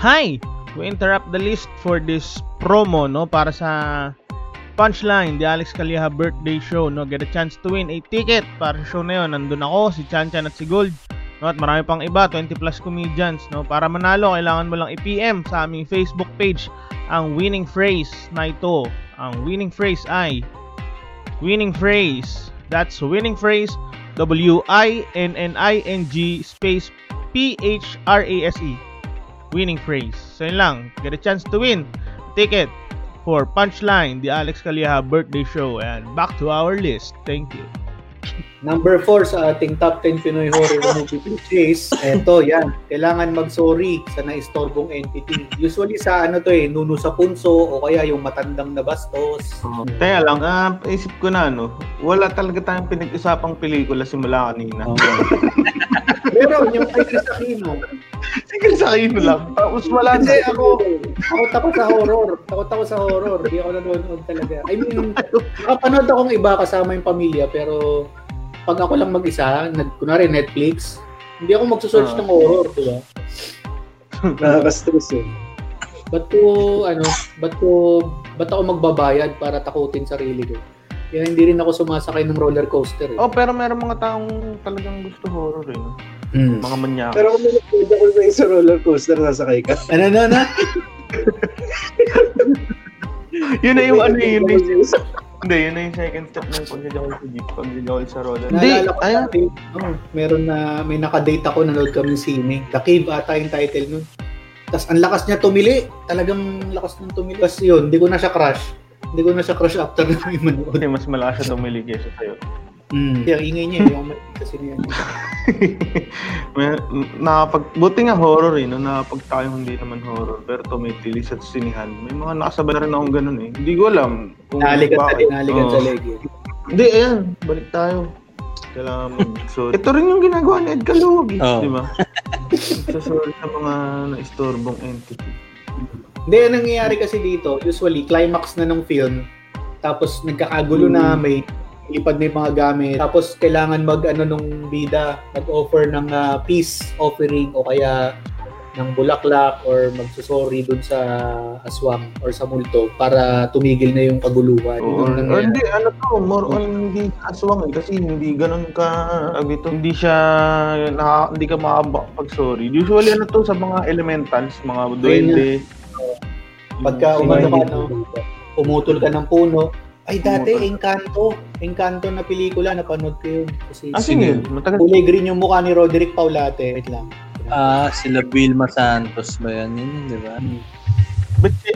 Hi! We interrupt the list for this promo, no? Para sa Punchline, the Alex Calleja birthday show, no? Get a chance to win a ticket para sa show na yun. Nandun ako, si Chan Chan at si Gold. No? At marami pang iba, 20 plus comedians, no? Para manalo, kailangan mo lang i-PM sa aming Facebook page ang winning phrase na ito. Ang winning phrase ay winning phrase. That's winning phrase W-I-N-N-I-N-G space P-H-R-A-S-E winning phrase. So yun lang, get a chance to win ticket for Punchline, the Alex Calleja birthday show. And back to our list. Thank you. number 4 sa ating top 10 Pinoy horror movie cliches. Eto, yan. Kailangan mag-sorry sa naistorbong entity. Usually sa ano to eh, nuno sa punso o kaya yung matandang na bastos. Kaya lang, ah, isip ko na, ano, wala talaga tayong pinag-usapang pelikula simula kanina. Pero yung kay Chris Aquino, Sige, sa akin lang. Tapos wala Kasi na. ako, takot ako sa horror. Takot ako sa horror. Hindi ako nanonood talaga. I mean, nakapanood akong iba kasama yung pamilya, pero pag ako lang mag-isa, nag, kunwari Netflix, hindi ako magsusearch Ah. ng horror, di ba? Nakaka-stress eh. Ba't ko, ano, ba't ko, ba't ako magbabayad para takutin sarili ko? Kaya hindi rin ako sumasakay ng roller coaster. Eh. Oh, pero meron mga taong talagang gusto horror eh. Hmm. Mga manyak. Pero kung nanonood ako sa isang roller coaster, sasakay ka. Ano, ano, ano? yun na yung ano eh, yun na yung, hindi, yun na yung second step ng pagjajawal sa jeep, pagjajawal sa roller. Hindi, ayun. oh, meron na, may nakadate ako, nanood kami sine. The Cave ata yung title nun. Tapos ang lakas niya tumili. Talagang lakas ng tumili. Tapos yun, hindi ko na siya crush. Hindi ko na siya crush after na may manood. Kasi mas malakas siya tumili kesa sa'yo. Mm. Kaya ingay niya, yung kasi niya. May, nakapag, buti nga horror eh, no? nakapag tayo hindi naman horror, pero tumitili sa sinihan. May mga nakasabay na rin akong ganun eh. Hindi ko alam kung Naligan sa, naligan sa leg. eh. Hindi, ayan, balik tayo. Kailangan mag so, Ito rin yung ginagawa ni Ed Caluwag eh, Oo. di ba? Sorry sa mga naistorbong entity. Hindi, ang nangyayari kasi dito, usually, climax na ng film, tapos nagkakagulo na, may lipad na yung mga gamit, tapos kailangan mag, ano, nung bida, mag-offer ng ah, peace offering o kaya ng bulaklak or magsusorry dun sa aswang or sa multo para tumigil na yung kaguluhan. Yun Or, or hindi, ano to, more on hindi aswang eh, kasi hindi ganun ka, sabi to, hindi siya, naka, hindi ka makapag-sorry. Usually ano to sa mga elementals, mga duwende. Pagka Sino umano ka, no, umutol ka ng puno, ay dati. Encanto. Encanto na pelikula, napanood ko yun. Kasi Ah, sige, matagal. kulay green yung mukha ni Roderick Paulate. Wait lang. Ah, sila Vilma Santos ba yan? Yun, yun, di ba? Ba't si,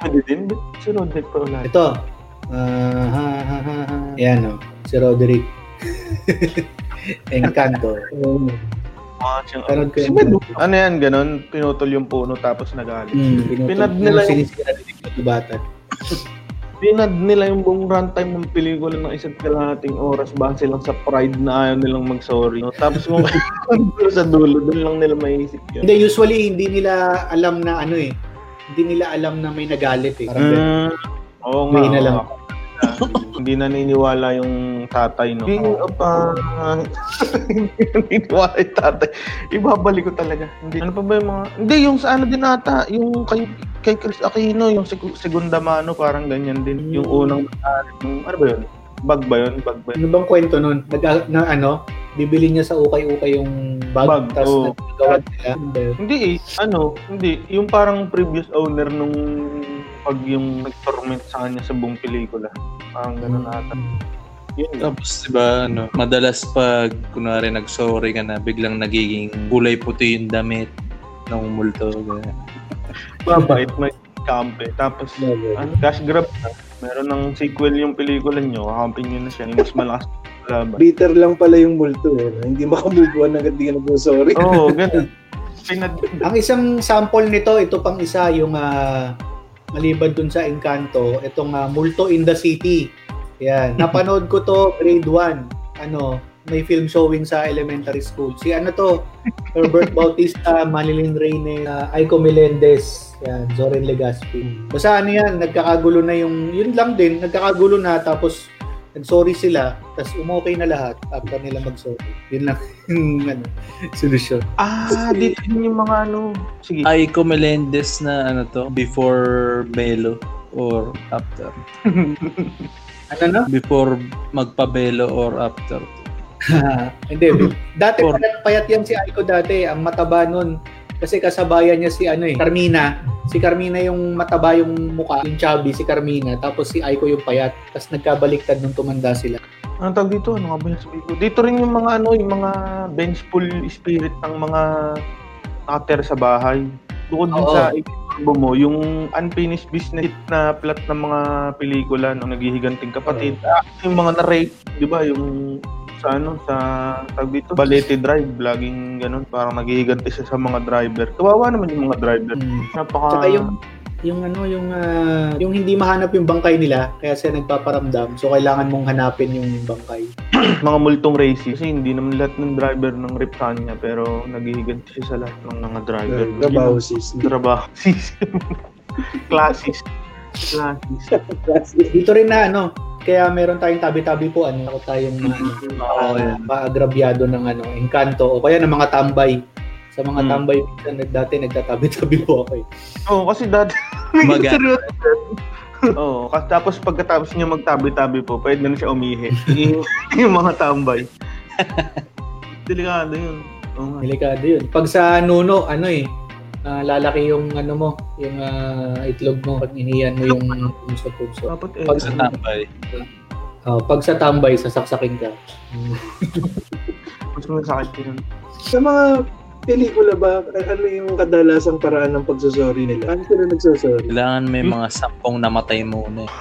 ano, din? Ba't si Roderick pa ulit? Ito. Ah, ha, ha, ha, ha. Ayan o. Si Roderick. Encanto. Siyang, Panood ko yun. Ano yan, ganun, pinutol yung puno tapos nagalit. Hmm, pinutol- Pinad nila yung- sinisira din yung bata. Pinad nila yung buong runtime ng pelikula ng isa't kalahating oras base lang sa pride na ayaw nilang mag-sorry. No? Tapos kung sa dulo, doon lang nila maisip yun. Hindi, usually, hindi nila alam na ano eh. Hindi nila alam na may nagalit eh. Parang. Mm, oo nga. May na lang. oo. Hindi naniniwala yung tatay, no? Hindi, pa, hindi naniniwala yung tatay. Ibabalik ko talaga. Hindi, ano pa ba yung mga... Hindi, yung sa ano din ata, yung kay, kay Chris Aquino, yung seg- segunda mano, parang ganyan din. Yung unang, yung, ano ba yun? Bag ba yun? Bag ba yun? Ano bang kwento nun? Nag, na ano, bibili niya sa ukay-ukay yung bag, Bag, tapos oo. nagagawa nila. Ano? Hindi eh, ano, hindi. Yung parang previous owner nung pag yung nag-torment sa kanya sa buong pelikula. Parang gano'n ata. Yun. Tapos, di ba, ano, madalas pag, kunwari, nag-sorry ka na, biglang nagiging kulay puti yung damit ng multo. Mabait, may kampe. Tapos, ano, cash grab na. Meron ng sequel yung pelikula nyo. Kakampin nyo na siya. Yung mas malakas na laban. Bitter lang pala yung multo eh. Hindi makamove on agad di ka nag-sorry. Oo, oh, ganun. Pinad... Ang isang sample nito, ito pang isa, yung ah, maliban dun sa Encanto, itong ah, Multo in the City. Yan. Napanood ko to grade 1. Ano, may film showing sa elementary school. Si ano to, Herbert Bautista, Marilyn Reyne, uh, Aiko Melendez, yan, Zoren Legaspi. Basta ano yan, nagkakagulo na yung, yun lang din, nagkakagulo na tapos nag-sorry sila, tapos umokay na lahat after nila mag-sorry. Yun lang yung ano, solusyon. Ah, dito yun yung mga ano. Sige. Aiko Melendez na ano to, before Belo or after. Ano no? Before magpabelo or after. Hindi. Dati Or- payat, payat yan si Aiko dati. Ang mataba nun. Kasi kasabayan niya si ano eh, Carmina. Si Carmina yung mataba yung mukha, yung chubby si Carmina. Tapos si Aiko yung payat. Tapos nagkabaliktad nung tumanda sila. Ano tawag dito? Ano nga ba yung sabi ko? Dito rin yung mga ano, yung mga benchful spirit ng mga nakatira sa bahay. Bukod din sa ikiturbo mo, yung unfinished business na plot ng mga pelikula ng naghihiganting kapatid. Ah, yung mga na-rape, di ba? Yung sa ano, sa tawag dito, Balete Drive, laging ganun, parang naghihiganti siya sa mga driver. Kawawa naman yung mga driver. Mm. Napaka... Tsaka yung yung ano yung ah, yung hindi mahanap yung bangkay nila kaya siya nagpaparamdam so kailangan mong hanapin yung bangkay mga multong racist. Kasi hindi naman lahat ng driver ng rip niya, pero naghihiganti siya sa lahat ng mga driver. Trabaho sis. Trabaho. Classes. Classes. dito rin na ano kaya meron tayong tabi-tabi po ano ako tayong uh, Oo, yan. paagrabyado ng ano engkanto o kaya ng mga tambay sa mga Hmm. tambay minsan dati nagtatabi-tabi po ako eh. Oo, kasi dati... Maga. Seryoso. Oo, kasi tapos pagkatapos niya magtabi-tabi po, pwede na siya umihi. yung, mga tambay. Delikado yun. Nga. Delikado yun. Pag sa nuno, ano eh, ah, lalaki yung ano mo, yung ah, itlog mo pag inihiyan mo yung punso-punso. Dapat eh. Pag Sa tambay. Ah, pag sa tambay, sasaksakin ka. Mas masakit yun. Sa mga pelikula ba, ano yung kadalasang paraan ng pagsusorry nila? Ano sila nagsusorry? Kailangan may mga sampung namatay muna.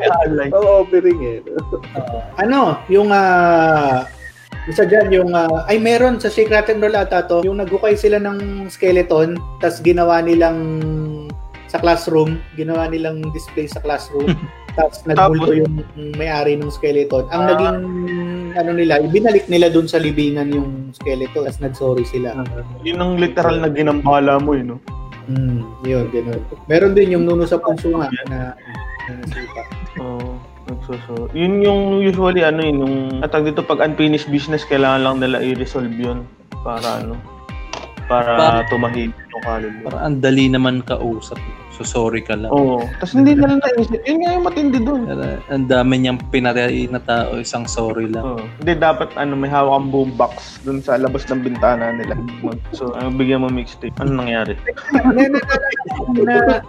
eh. Alay. Oo, offering eh. ano, yung ah isa dyan, yung, ah, ay meron sa Shake Rattle Roll ata to, yung nagukay sila ng skeleton, tas ginawa nilang sa classroom, ginawa nilang display sa classroom, tapos nagmulto yung may-ari ng skeleton. Ang Ah. naging, ano nila, ibinalik nila dun sa libingan yung skeleton, tapos nag-sorry sila. Yun ang literal na ginambala mo, eh, no? Hmm, yun, ganun. Meron din yung nuno sa punso nga na, na nasipa. Oo. Nagsuso. Yun yung usually ano yun, yung atag dito pag unfinished business, kailangan lang nila i-resolve yun para ano, para Para- tumahimik yung kaluluwa. Para ang dali naman kausap. So sorry ka lang. Oo. Tapos hindi na lang naisip. Yun nga yung matindi doon. Ang dami niyang pinatay na tao, isang sorry lang. Oo. Hindi dapat ano may hawak kang boombox doon sa labas ng bintana nila. So, ano, bigyan mo mixtape. Ano nangyari? na,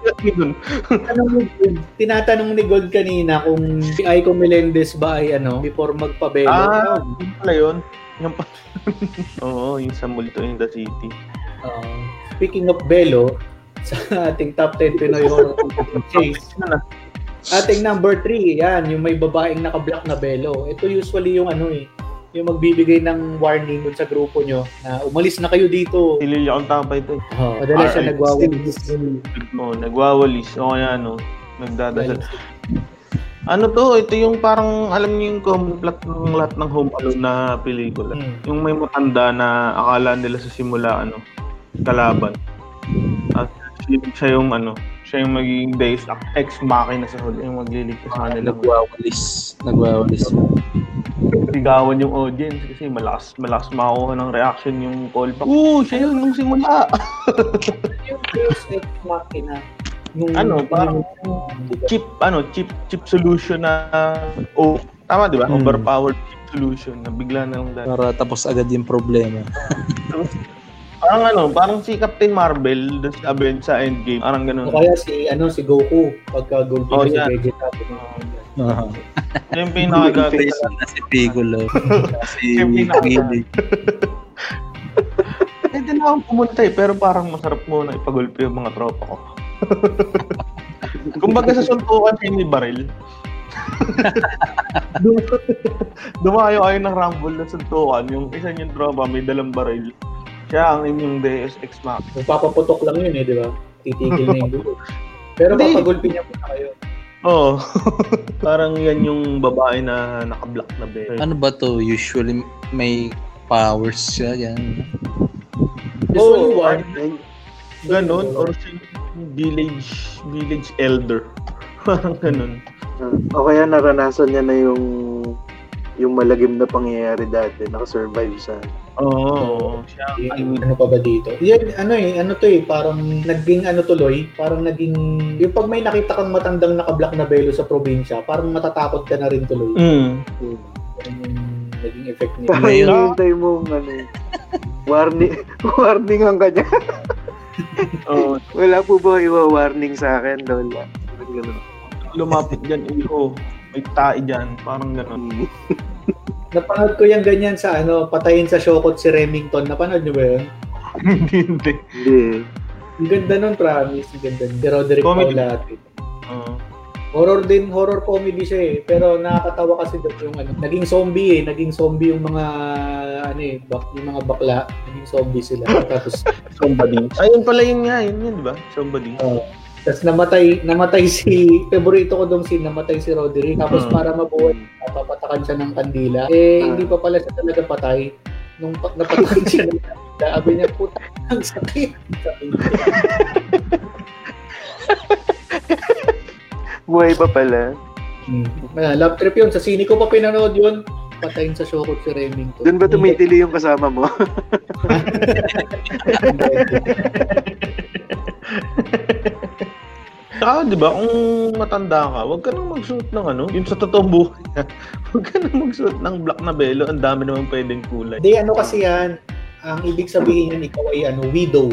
Gold, tinatanong ni Gold kanina kung si Aiko Melendez ba ay ano, before magpabelo. Ah, yun pala yun. Yung pa- Oo, yung sa multo in the city. Uh, speaking of Belo, sa ating top 10 Pinoy horror chase, ating number 3, yan, yung may babaeng naka-black na Belo. Ito usually yung ano eh, yung magbibigay ng warning dun sa grupo nyo na umalis na kayo dito. Si Lilia ang tapay ito. eh. Oh, madalas siya nagwawalis. Oo, nagwawalis. O kaya ano, nagdadasal. Ano to, ito yung parang, alam niyo yung common plot ng lahat ng Home Alone na pelikula. Hmm. Yung may matanda na akala nila sa simula, ano, kalaban. At siya- siya yung ano, siya yung magiging deus ex machina sa huli, yung magliligtas sa kanila. Nagwawalis. Nagwawalis. Sigawan yung audience kasi malakas, malakas makuha ng reaction yung call back. Oo, siya yun nung simula. Yung Deus Ex Machina. Yung, ano, parang cheap, ano, cheap, cheap solution na, oh, tama di ba? Hmm. Overpowered cheap solution na bigla na lang dahil. Para tapos agad yung problema. Parang ano, parang si Captain Marvel doon sa Avengers sa Endgame, parang ganun. O kaya si ano si Goku pagka Gold Oh, si yan. Vegeta. Uh-huh. Yung pinakagagawin. na si Piccolo. si Yung pinaka- Gilly. Pwede na akong pumunta eh, pero parang masarap muna ipagulpi yung mga tropa ko. Kumbaga sa suntukan siya may baril. Dumayo kayo ng rumble na suntukan, yung isa niyang tropa may dalang baril. Siya ang inyong Deus Ex Machina. Magpapaputok lang yun eh, di ba? Titigil na yung dulo. Pero Hindi. papagulpi niya muna kayo. Oo. Parang yan yung babae na naka-black na belt. Ano ba to? Usually may powers siya yan. Oo, one. Ay, Ganon. Or si village, village elder. Parang ganon. ah, o kaya naranasan niya na yung yung malagim na pangyayari dati, nakasurvive siya. Oo. Siya. Ay, ano pa ba dito? Yan, ano eh, ano to eh, parang naging ano tuloy, parang naging, yung pag may nakita kang matandang naka-black na belo sa probinsya, parang matatakot ka na rin tuloy. Mm. Hmm. Yan yung naging effect niya. Parang Ngayon- hintay mo ano, warning, warning ang kanya. Oo. Wala po ba iwa-warning sa akin, Lola? Ganun. Lumapit dyan, iho. May tae dyan. Parang ganon. Napanood ko yung ganyan sa ano, patayin sa Shokot si Remington. Napanood niyo ba yun? Hindi, hindi. Hindi. Ang ganda nun, promise. Ang ganda nun. Si Roderick Comedy. Paulate. Oo. Horror din, horror comedy siya eh. Pero nakakatawa kasi doon yung ano, naging zombie eh. Naging zombie yung mga, ano eh, bak, yung mga bakla. Naging zombie sila. Tapos, Somebody. Ayun pala yun nga. Yun yun, di ba? Somebody. uh, tapos namatay, namatay si, favorito ko dong scene, namatay si Roderick. Tapos Mm. para mabuhay, napapatakan siya ng kandila. Eh, Ah. hindi pa pala siya talaga patay. Nung pa- napatakan siya ng kandila, sabi niya, puta, ang sakit. Buhay pa pala. Hmm. Ah, love trip yun. Sa sine ko pa pinanood yun. Patayin sa Shokot si Remington. Doon ba tumitili yung kasama mo? Saka, di ba, kung matanda ka, huwag ka nang magsuot ng ano, yung sa totoong buhay. huwag ka nang magsuot ng black na belo. Ang dami naman pwedeng kulay. Hindi, ano kasi yan, ang ibig sabihin yan, ikaw ay ano, widow.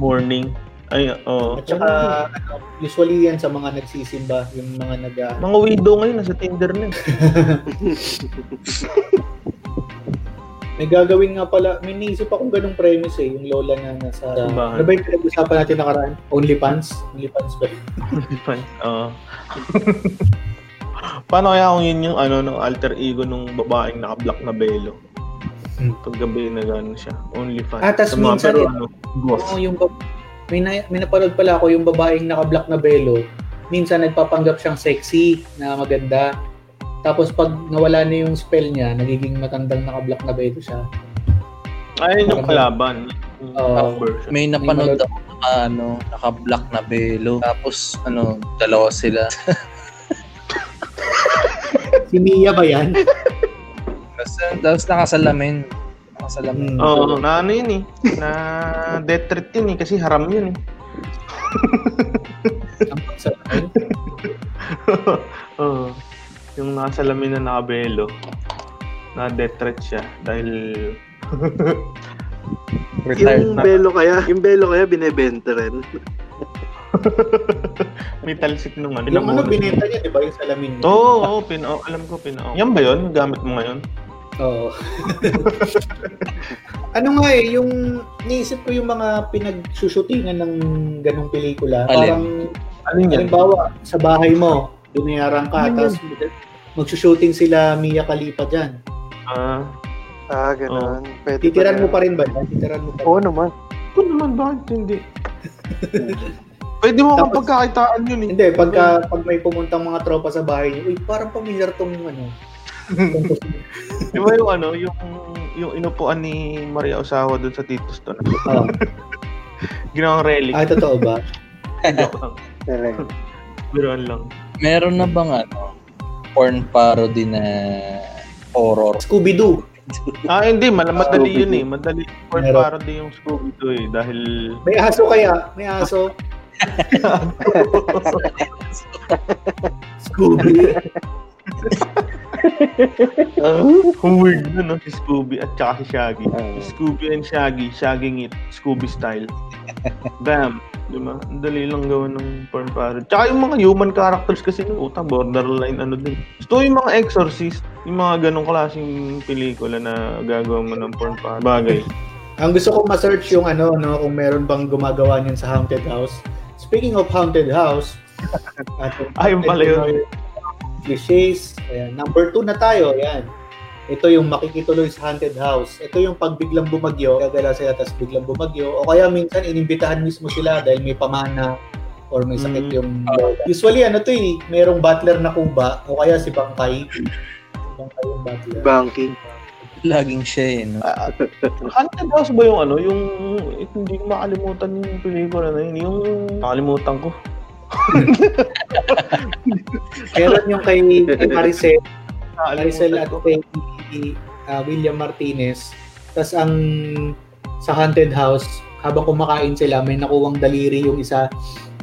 Morning. Ay, oo. At saka, ano, usually yan sa mga nagsisimba, yung mga nag ah, Mga widow ngayon, nasa Tinder na. eh. May gagawin nga pala, may naisip akong ganung premise eh, yung lola na nasa, Simbahan. ano ba yung pinag-usapan natin nakaraan? OnlyFans? OnlyFans ba? yun? Fine. Oo. Paano kaya kung yun yung ano, no, alter ego nung babaeng naka-black na belo? Hmm. Paggabi na gano'n siya. Only fan. Ah, tas minsan pero ano, boss. Oo, yung may, na, may napanood pala ako yung babaeng naka-black na belo, minsan nagpapanggap siyang sexy na maganda. Tapos pag nawala na yung spell niya, nagiging matandang naka-black na belo siya. Ayun yung kalaban. Yung Oo. top version. May napanood ako naka, ano, naka-black na belo. Tapos, ano, dalawa sila. Si Mia ba yan? Tapos, tapos nakasalamin. Nakasalamin. Hmm. Oo, na ano yun eh. Na death threat yun eh. Kasi haram yun eh. Oo. Yung nakasalamin na nakabelo. Na death threat siya. Dahil Retired Yung na. belo kaya, yung belo kaya binebenta rin. may talsik nung ano. Yung ano, binenta niya, di ba? Yung salamin niya. Oo, oo, pin oh, alam ko pin Yan ba yun? Gamit mo ngayon? Oo. ano nga eh, yung niisip ko yung mga pinagsushootingan ng ganong pelikula. Alin? Parang, Ano yun? halimbawa, sa bahay mo, binayaran ka, Ano tapos magsushooting sila Mia Khalifa dyan. Ah, Ah, ganun. Pwede Titiran mo pa rin ba? Titiran mo pa rin. Oo naman. Ito naman, bakit hindi? Pwede mo kang pagkakitaan yun eh. Hindi, pagka, pag may pumuntang mga tropa sa bahay niyo, uy, parang pamilyar tong ano. Tong costume." Di ba yung ano, yung yung inupuan ni Maria Osawa doon sa Titos doon. Oo. Ginawang relic. Ah, totoo ba? Joke lang. Talaga. Biruan lang. Meron na bang ano, porn parody na horror? Scooby-Doo. Ah, hindi. Mal- madali yun eh. Madali. For Meron. parody yung Scooby-Doo eh. Dahil... May aso kaya? May aso? Scooby. Ang weird na no? Si Scooby at saka si Shaggy. Si Scooby and Shaggy. Shagging it. Scooby style. Bam. Di ba? Ang dali lang gawin ng porn parody. Tsaka yung mga human characters kasi ng uta, borderline ano din. Gusto yung mga exorcist, yung mga ganong klaseng pelikula na gagawa mo ng porn parody. Bagay. Ang gusto ko ma-search yung ano, no, kung meron bang gumagawa niyan sa haunted house. Speaking of haunted house, ating Ayun pala yun. Clichés. Ayan. Number two na tayo. Ayan. Ito yung makikituloy sa haunted house. Ito yung pag biglang bumagyo, gagala sila tapos biglang bumagyo. O kaya minsan inimbitahan mismo sila dahil may pamana or may sakit Mm. yung usually ano to eh merong butler na kuba o kaya si Bangkay si Bangkay yung butler Banking. Laging siya eh. No? Ah, Haunted House ba yung ano? Yung eh, hindi ko makalimutan yung pelikula na yun. Yung nakalimutan ko. Meron yung kay, kay Maricel Maricel at kay ah, William Martinez tas ang sa haunted house habang kumakain sila may nakuwang daliri yung isa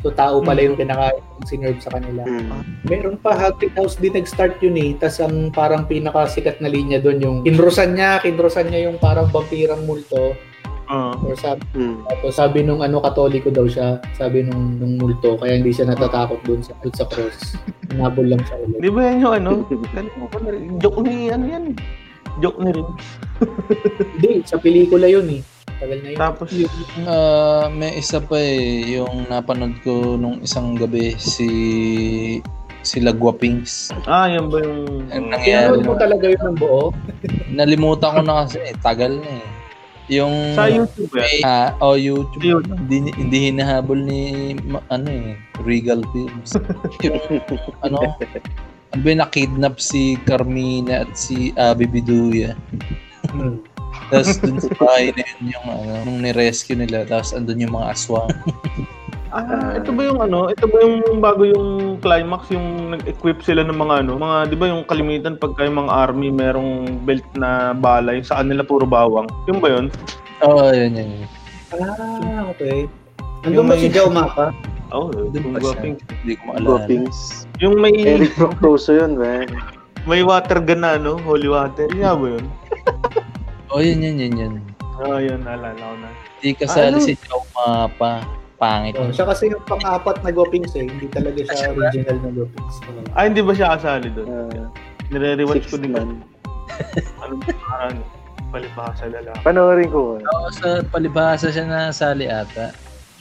so tao pala yung kinakain yung sinerve sa kanila Hmm. Meron pa, Haunted House din nag-start yun eh. Tapos ang parang pinakasikat na linya doon yung kinrosan niya, kinrosan niya yung parang vampirang multo. Ah. Or sabi, Hmm. tapos sabi nung ano, katoliko daw siya, sabi nung, nung multo, kaya hindi siya natatakot doon sa, doon sa cross. Hinabol lang siya ulit. Di ba yan yung ano? Joke ni ano yan. Joke ni rin. Hindi, sa pelikula yun eh. Tagal na yun. Tapos Ah, may isa pa eh, yung napanood ko nung isang gabi si si Lagwapings. ah, yan ba yung Ang nangyari Pinanood mo talaga yun ng buo. Nalimutan ko na kasi eh, tagal na eh. Yung sa YouTube yan? Ah, oh, YouTube. Yun. Hindi, hindi hinahabol ni ano eh, Regal Films. yung ano, ano ba nakidnap si Carmina at si Abby Biduya. Hmm. Tapos dun sa bahay na yun yung ano, nung ni-rescue nila. Tapos andun yung mga aswang. Ah, ito ba yung ano? Ito ba yung bago yung climax yung nag-equip sila ng mga ano? Mga 'di ba yung kalimitan pagka yung mga army merong belt na bala, yung sa kanila puro bawang. Yung ba yun? Oo, oh, yun, yun, yun. Ah, okay. Nandun ba si Joe Mapa? Oh, Doon yung guwaping. Hindi ko maalala. Guapings. Yung may Eric Proctoso yun, man. may water gun na ano, holy water. Yung nga ba yun? Oo, oh, yun, yun, yun, yun. Ah, yun, naalala ko na. Hindi kasali Ano? si Chow Mapa. Pangit. Oh, siya kasi yung pang-apat na Gopings eh. Hindi talaga siya original na Gopings. Ah, hindi ba siya kasali doon? Uh, Nire-rewatch ko din. man. Ano, parang palipasa lalaki. Panoorin ko. Oo, sa palibhasa siya na sali ata.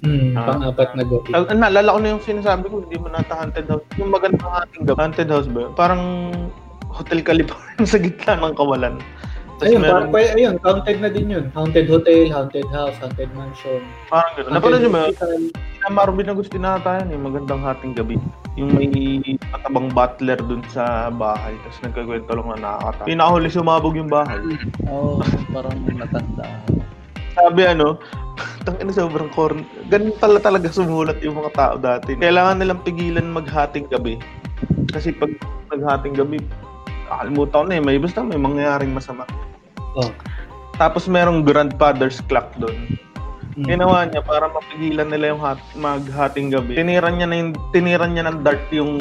Hmm, Ah. pang-apat na Gopings. Ah, naalala ko na yung sinasabi ko, hindi mo nata haunted house. Yung magandang house, haunted house ba? Parang Hotel California sa gitna ng kawalan. Tapos Ayun, meron, parang, ayun, haunted na din yun. Haunted Hotel, Haunted House, Haunted Mansion. parang gano'n. Napanood niyo ba? Sina Marvin Agustinata yan, yung magandang hating gabi. Yung may matabang butler dun sa bahay, tapos nagkakwento lang na nakakata. Pinakahuli sumabog yung bahay. Oo, parang matanda. Sabi ano, tangina sobrang corn. Ganun pala talaga sumulat yung mga tao dati. Kailangan nilang pigilan maghating gabi. Kasi pag naghating gabi, kakalimutan ko na eh, may basta may mangyayaring masama. Oh. Tapos merong grandfather's clock doon. Hmm. Ginawa niya para mapigilan nila yung hat, maghating gabi. Tiniran niya na yung, tiniran niya ng dart yung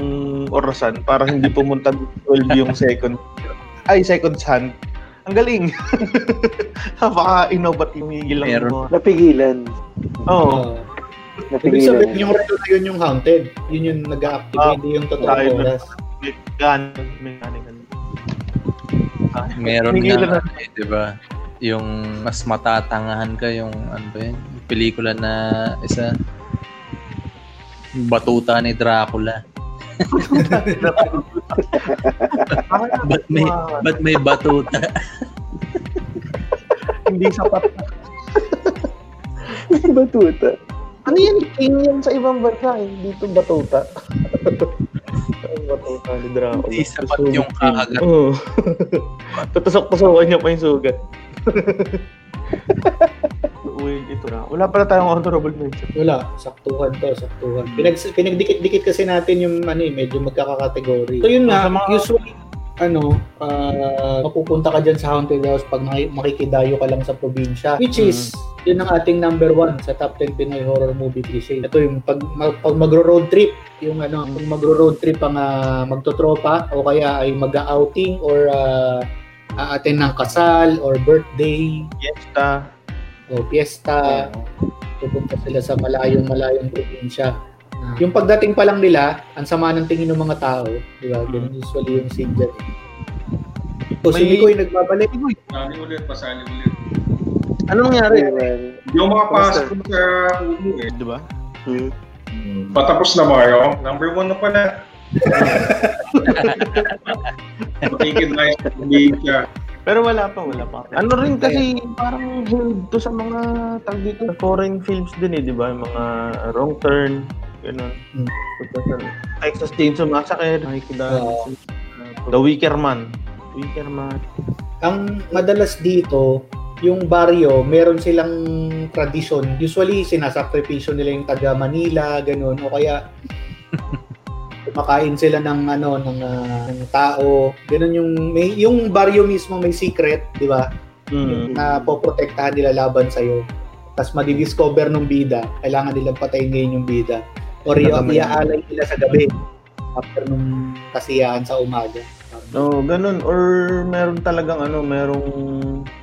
orasan para hindi pumunta 12 yung second ay second hand. Ang galing. Napaka-innovat yung higil lang. Meron. mo. Napigilan. Oo. Oh. Ibig Napigilan. sabihin, yung relo na yun yung haunted. Yun yung nag-activate, Ah, hindi yung totoong tayo na. Ah, Meron nga, eh, di ba? Yung mas matatangahan ka yung ano ba yun? Yung pelikula na isa Batuta ni Dracula. Ba't may, ba't may batuta? Hindi sapat. Batuta. Ano yan? King yan sa ibang bansa. eh. Dito batuta. Ang batuta ni Dracula. Hindi sapat yung kakagat. Oo. Tutusok-tusokan niya pa yung sugat. Uy, ito na. Wala pala tayong honorable mention. Wala, saktuhan to, saktuhan. Pinag, pinagdikit-dikit kasi natin yung ano eh, medyo magkakakategory. So yun nga, mga- usually, ano, ah, mapupunta ka dyan sa haunted house pag maki- makikidayo ka lang sa probinsya. Which is, yun ang ating number one sa top 10 Pinoy horror movie cliche. Ito yung pag, mag, pag magro-road trip, yung ano, pag magro-road trip ang ah, magtotropa o kaya ay mag-outing or uh, a-attend ng kasal or birthday Fiesta. o fiesta pupunta sila sa malayong malayong probinsya. Yung pagdating pa lang nila, ang sama ng tingin ng mga tao, di ba? Ganun usually yung scene dyan. So, si May- Mikoy nagbabalik. Pasali ulit, pasali ulit. Ano nangyari? Ayun. Yung mga pasok sa ulo eh. Di ba? Hmm. Patapos na kayo? Number one na pala. Makikidrive sa probinsya. Pero wala pa, wala pa. Ano rin kasi parang held to sa mga tag dito, foreign films din eh, di ba? Yung mga Wrong Turn, Ganun. Sa Texas Chainsaw Massacre, nakikita. Oo. The Wicker Man. Wicker Man. Ang madalas dito, yung baryo, meron silang tradisyon. Usually, sinasakripisyo nila yung taga Manila, ganun. O kaya, kumakain sila ng ano ng, ah, ng tao. Ganun yung may yung baryo mismo may secret, 'di ba? Mm. Na poprotektahan nila laban sa iyo. Tapos madidiscover nung bida, kailangan nilang patayin ngayon yung bida. Or iaalay nila sa gabi after nung kasiyahan sa umaga. No, ganun. Or meron talagang ano, merong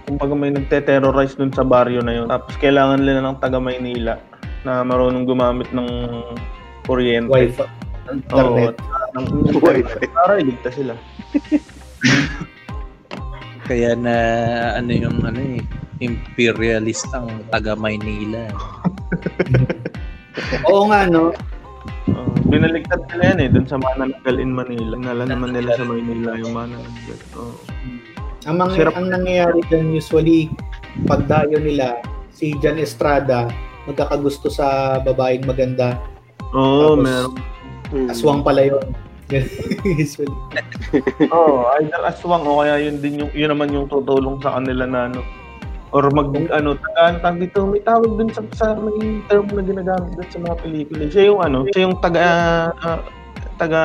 kumbaga may nagte-terrorize dun sa baryo na yun. Tapos kailangan nila ng taga Maynila na marunong gumamit ng kuryente. Wi-Fi, Oo. internet. ng Wi-Fi. Para iligtas sila. Kaya na ano yung ano eh, imperialist ang taga Maynila. Oo nga no. Uh, binaligtad nila yan eh, dun sa Mananagal in Manila. Nala naman nila sa Maynila yung Mananagal. Oo. Ang, mga, Sirap. ang nangyayari dyan usually, pagdayo nila, si Jan Estrada, magkakagusto sa babaeng maganda. Oo, Tapos, meron. Hmm. Aswang pala yun. usually. Oo, either aswang o kaya yun din yung, yun naman yung tutulong sa kanila na ano, or mag ano taga tag dito may tawag dun sa, sa may term na ginagamit dun sa mga pelikula. Siya yung ano siya yung taga ah, taga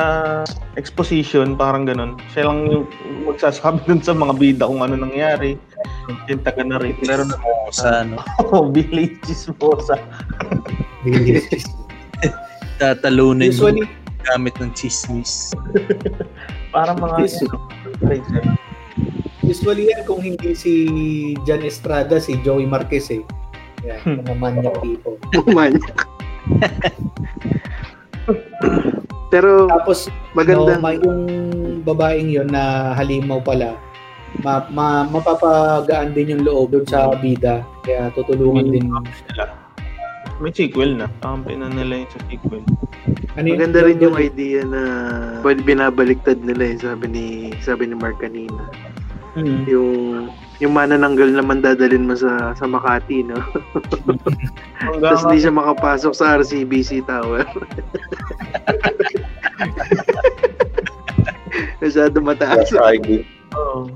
exposition parang ganun. Siya lang yung magsasabi dun sa mga bida kung ano nangyari. Yung taga narrate pero na Sa ano, oh, Billy Chismosa tatalunin mo usually, gamit ng chismis. parang mga Yes. Usually yan kung hindi si Jan Estrada, si Joey Marquez eh. Yan, mga manyak tipo. Manyak. Pero Tapos, maganda. no, may yung babaeng yon na halimaw pala, ma, ma, mapapagaan din yung loob doon sa bida. Kaya tutulungan din. sila may sequel na kampi na nila yung sa sequel Ano yun? Maganda rin yung idea na pwede binabaliktad nila eh, sabi ni sabi ni Mark kanina. Hmm. Yung yung manananggal naman dadalin mo sa sa Makati, no? Tapos hindi siya makapasok sa RCBC Tower. Masyado mataas. Oo.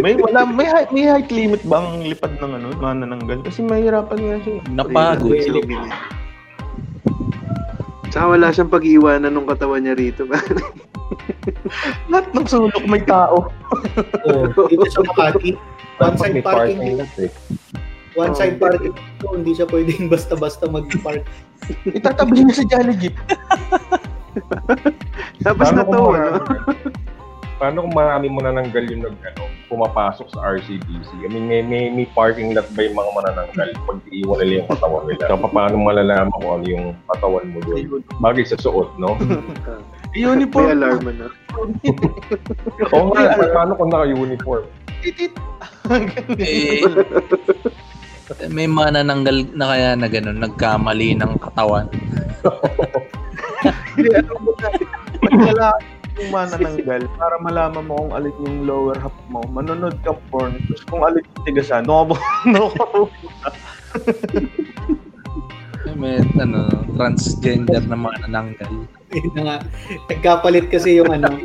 may wala may height, may height limit ba ang lipad ng ano manananggal kasi mahirapan nga siya. Napagod. Eliminate. Tsaka wala siyang pag-iwanan ng katawan niya rito. Lahat ng sulok may tao. Oh, dito sa Makati, one Dapat side may parking parking lot eh. one Oh. side parking dito, hindi siya pwedeng basta-basta mag-park. Itatabi niya sa Jolly Jeep. Tapos na to, kung no? marami- Paano kung marami mo nananggal yung nag, ano, pumapasok sa RCBC? I mean, may, may, may parking lot ba yung mga manananggal pag iiwan nila yung katawan nila? So, paano malalaman kung ano yung katawan mo doon? Bagay sa suot, no? May Uniform. alarm na. Oo nga, paano kung naka-uniform? Titit. Eh, may manananggal na kaya na gano'n, nagkamali ng katawan. Hindi, alam mo na. Yung manananggal para malaman mo kung alin yung lower half mo. Manonood ka porn. Tapos kung alin yung tigasan, no ka no May ano, transgender na manananggal. Yun nga, nagkapalit kasi yung ano,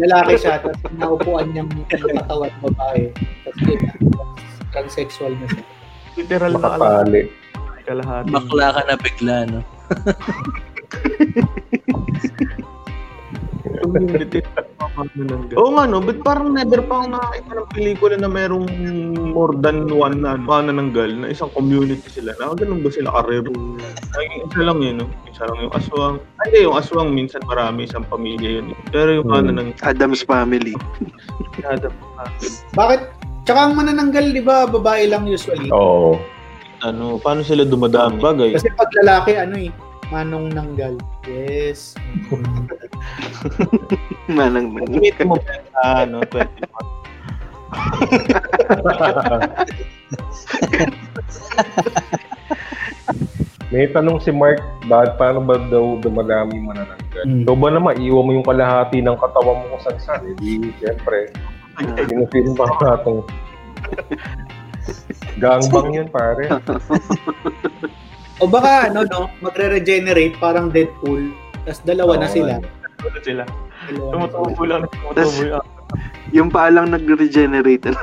lalaki siya, tapos naupuan niyang yung katawan babae. Tapos yun transsexual na siya. Literal na alam. Makapali. Kalahati. Bakla ka na bigla, no? Community. Oo nga no, but parang never pa ako nakakita ng pelikula na merong more than one na ano, manananggal na isang community sila. Na ganun ba sila karir? Ay, isa lang yun, no? Isa lang yung aswang. Ay, Hindi, yung aswang minsan marami isang pamilya yun. eh. Pero yung Hmm. manananggal, Adam's Family. Bakit? Tsaka ang manananggal, di ba, babae lang usually. Oo. ano, paano sila dumadami? Bagay. Kasi pag lalaki, ano eh, manong nanggal. Yes. Manang Limit mo ba sa ano, 21? May tanong si Mark, bakit paano ba daw dumadami yung manananggal? Hmm. Ikaw ba naman, iiwan mo yung kalahati ng katawan mo kung saan-saan? Eh, di, siyempre, sinusinin pa nga itong gangbang yun, pare. O baka ano no, magre-regenerate parang Deadpool. Tapos dalawa na Oo, sila. Ano sila? Dalawa na sila. Tumutubo lang, tumutubo yung Yung paa lang nag-regenerate.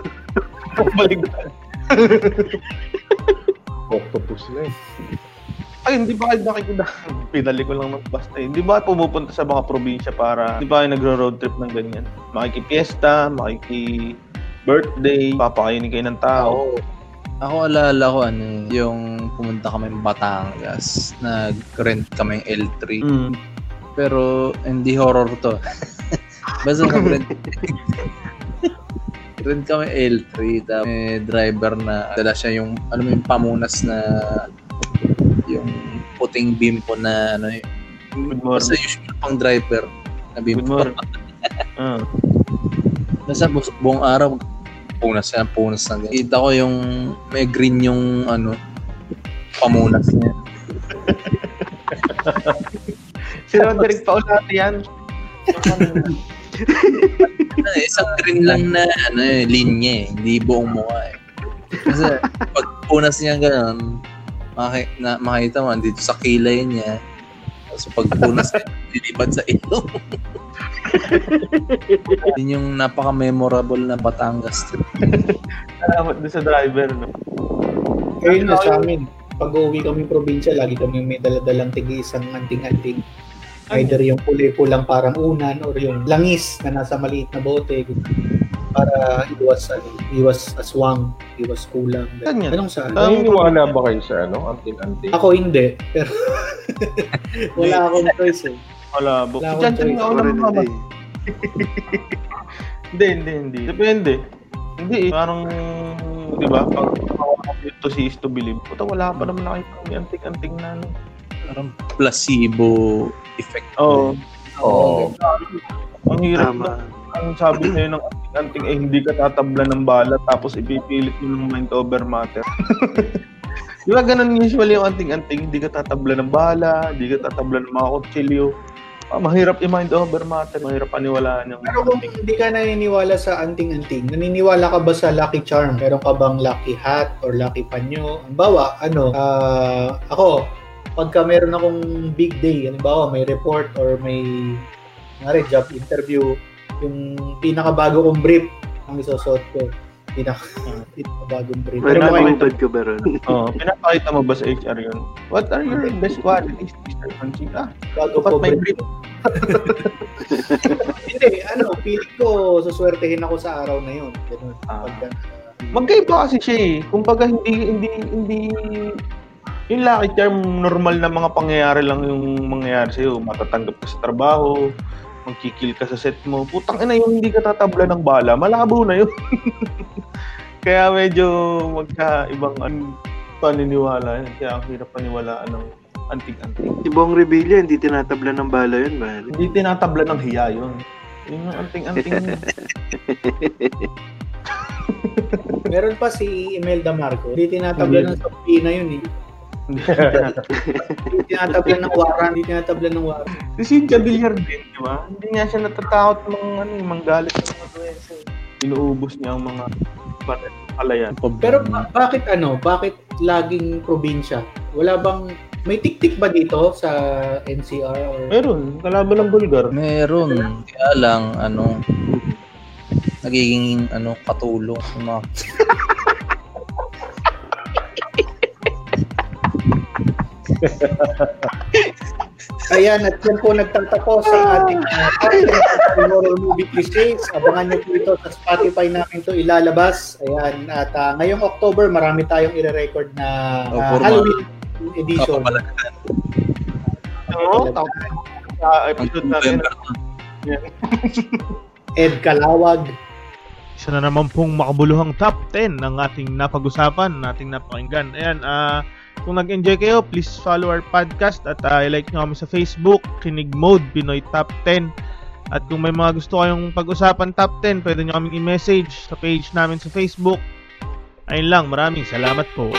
baliktad. Octopus na eh. Ay, hindi ba kayo nakikita? Pinali ko lang ng basta eh. Hindi ba pumupunta sa mga probinsya para, hindi ba kayo nagro-road trip ng ganyan? Makikipiesta, makiki-birthday, papakainin kayo ng tao. Ako alala ko ano, eh, yung pumunta kami ng Batangas, nag-rent kami ng L3. Mm. Pero hindi horror to. Basta nag-rent. rent kami L3 tapos may driver na dala siya yung ano mo yung pamunas na yung puting bimpo na ano yung Good basta morning. usual pang driver na Good bimpo. morning. Ah. Basta bu- buong araw punas yan, punas na ganyan. Kita ko yung may green yung ano pamunas niya. Si Roderick Paulate yan. Ano, isang green lang na ano eh, linya eh, hindi buong mukha eh. Kasi pag punas niya ganun, maki, na, makita mo dito sa kilay niya. Tapos pag punas niya, lilipad sa ilong. Yun yung napaka-memorable na Batangas trip. Salamat doon sa driver. No? Ayun na sa amin. Pag uwi kami probinsya, lagi kami may daladalang tigi isang anting-anting. Either yung puli-pulang parang unan or yung langis na nasa maliit na bote para iwas ano, iwas aswang, iwas kulang. Saan yan? Anong saan? Ah, Naniniwala ba kayo sa ano? Anting-anting? Ako hindi, pero wala akong choice eh. Wala. Bu- Wala akong choice. nga Ako una rin mga hindi. Hindi, hindi. Depende. Hindi eh. Parang, di ba, pag to si is to believe. Puta, wala pa naman nakita may anting-anting na ano. Parang placebo effect. Oo. Oo. Ang hirap Tama. na. Ang sabi sa'yo ng anting-anting eh, hindi ka tatabla ng bala tapos ipipilit mo ng mind over matter. Di ba ganun usually yung anting-anting, hindi ka tatabla ng bala, hindi ka tatabla ng mga kutsilyo. Ah, mahirap i-mind over matter, mahirap paniwalaan yung Pero kung hindi ka naniniwala sa anting-anting, naniniwala ka ba sa lucky charm? Meron ka bang lucky hat or lucky panyo? Halimbawa, ano, ah, ako, pagka meron akong big day, halimbawa may report or may ngari, job interview, yung pinakabago kong brief ang isusot ko. Pinaka, pinakabagong brief. Pero nakutod ka ba ron? Oh, pinapakita mo ba sa HR yun? What are your best qualities, Mr. Panching? Ah, bago ko may brief. Hindi, ano, feeling ko, suswertehin ako sa araw na yun. Ganun. Ah. Pagka, Magkaiba kasi siya eh. Kumbaga hindi, hindi, hindi, yung lucky charm, normal na mga pangyayari lang yung mangyayari sa'yo. Matatanggap ka sa trabaho, magkikil ka sa set mo. Putang ina yung hindi ka tatabla ng bala, malabo na yun. Kaya medyo magkaibang an paniniwala yun. Kaya ang hirap paniwalaan ng anting-anting. Si Bong Revilla, hindi tinatabla ng bala yun, ba? Hindi tinatabla ng hiya yun. Yung anting-anting. Meron pa si Imelda Marco. Hindi tinatabla ng Sophina yun eh. Hindi tinatabla ng waran. Hindi tinatabla ng waran. Si Cynthia Villar din, di ba? Hindi nga siya natatakot ng ano, eh, manggalit ng mga duwese. Inuubos niya ang mga palayan. Pero ba- bakit ano? Bakit laging probinsya? Wala bang may tik-tik ba dito sa NCR or Meron, kalaban ng Bulgar. Meron. Kaya lang, ano, nagiging, ano, katulong. sa mga Ayan, at yan po nagtatapos ang ating uh, horror movie cliches. Abangan niyo po ito sa Spotify namin to ilalabas. Ayan, at uh, ngayong October, marami tayong ire-record na Oh, uh. Halloween edition. Oo, tapos sa episode natin. Ed Kalawag. Isa na naman pong makabuluhang top 10 ng ating napag-usapan, nating napakinggan. Ayan, ah kung nag-enjoy kayo, please follow our podcast at ah, i-like nyo kami sa Facebook, Kinig Mode, Pinoy Top 10. At kung may mga gusto kayong pag-usapan top 10, pwede nyo kaming i-message sa page namin sa Facebook. Ayun lang, maraming salamat po.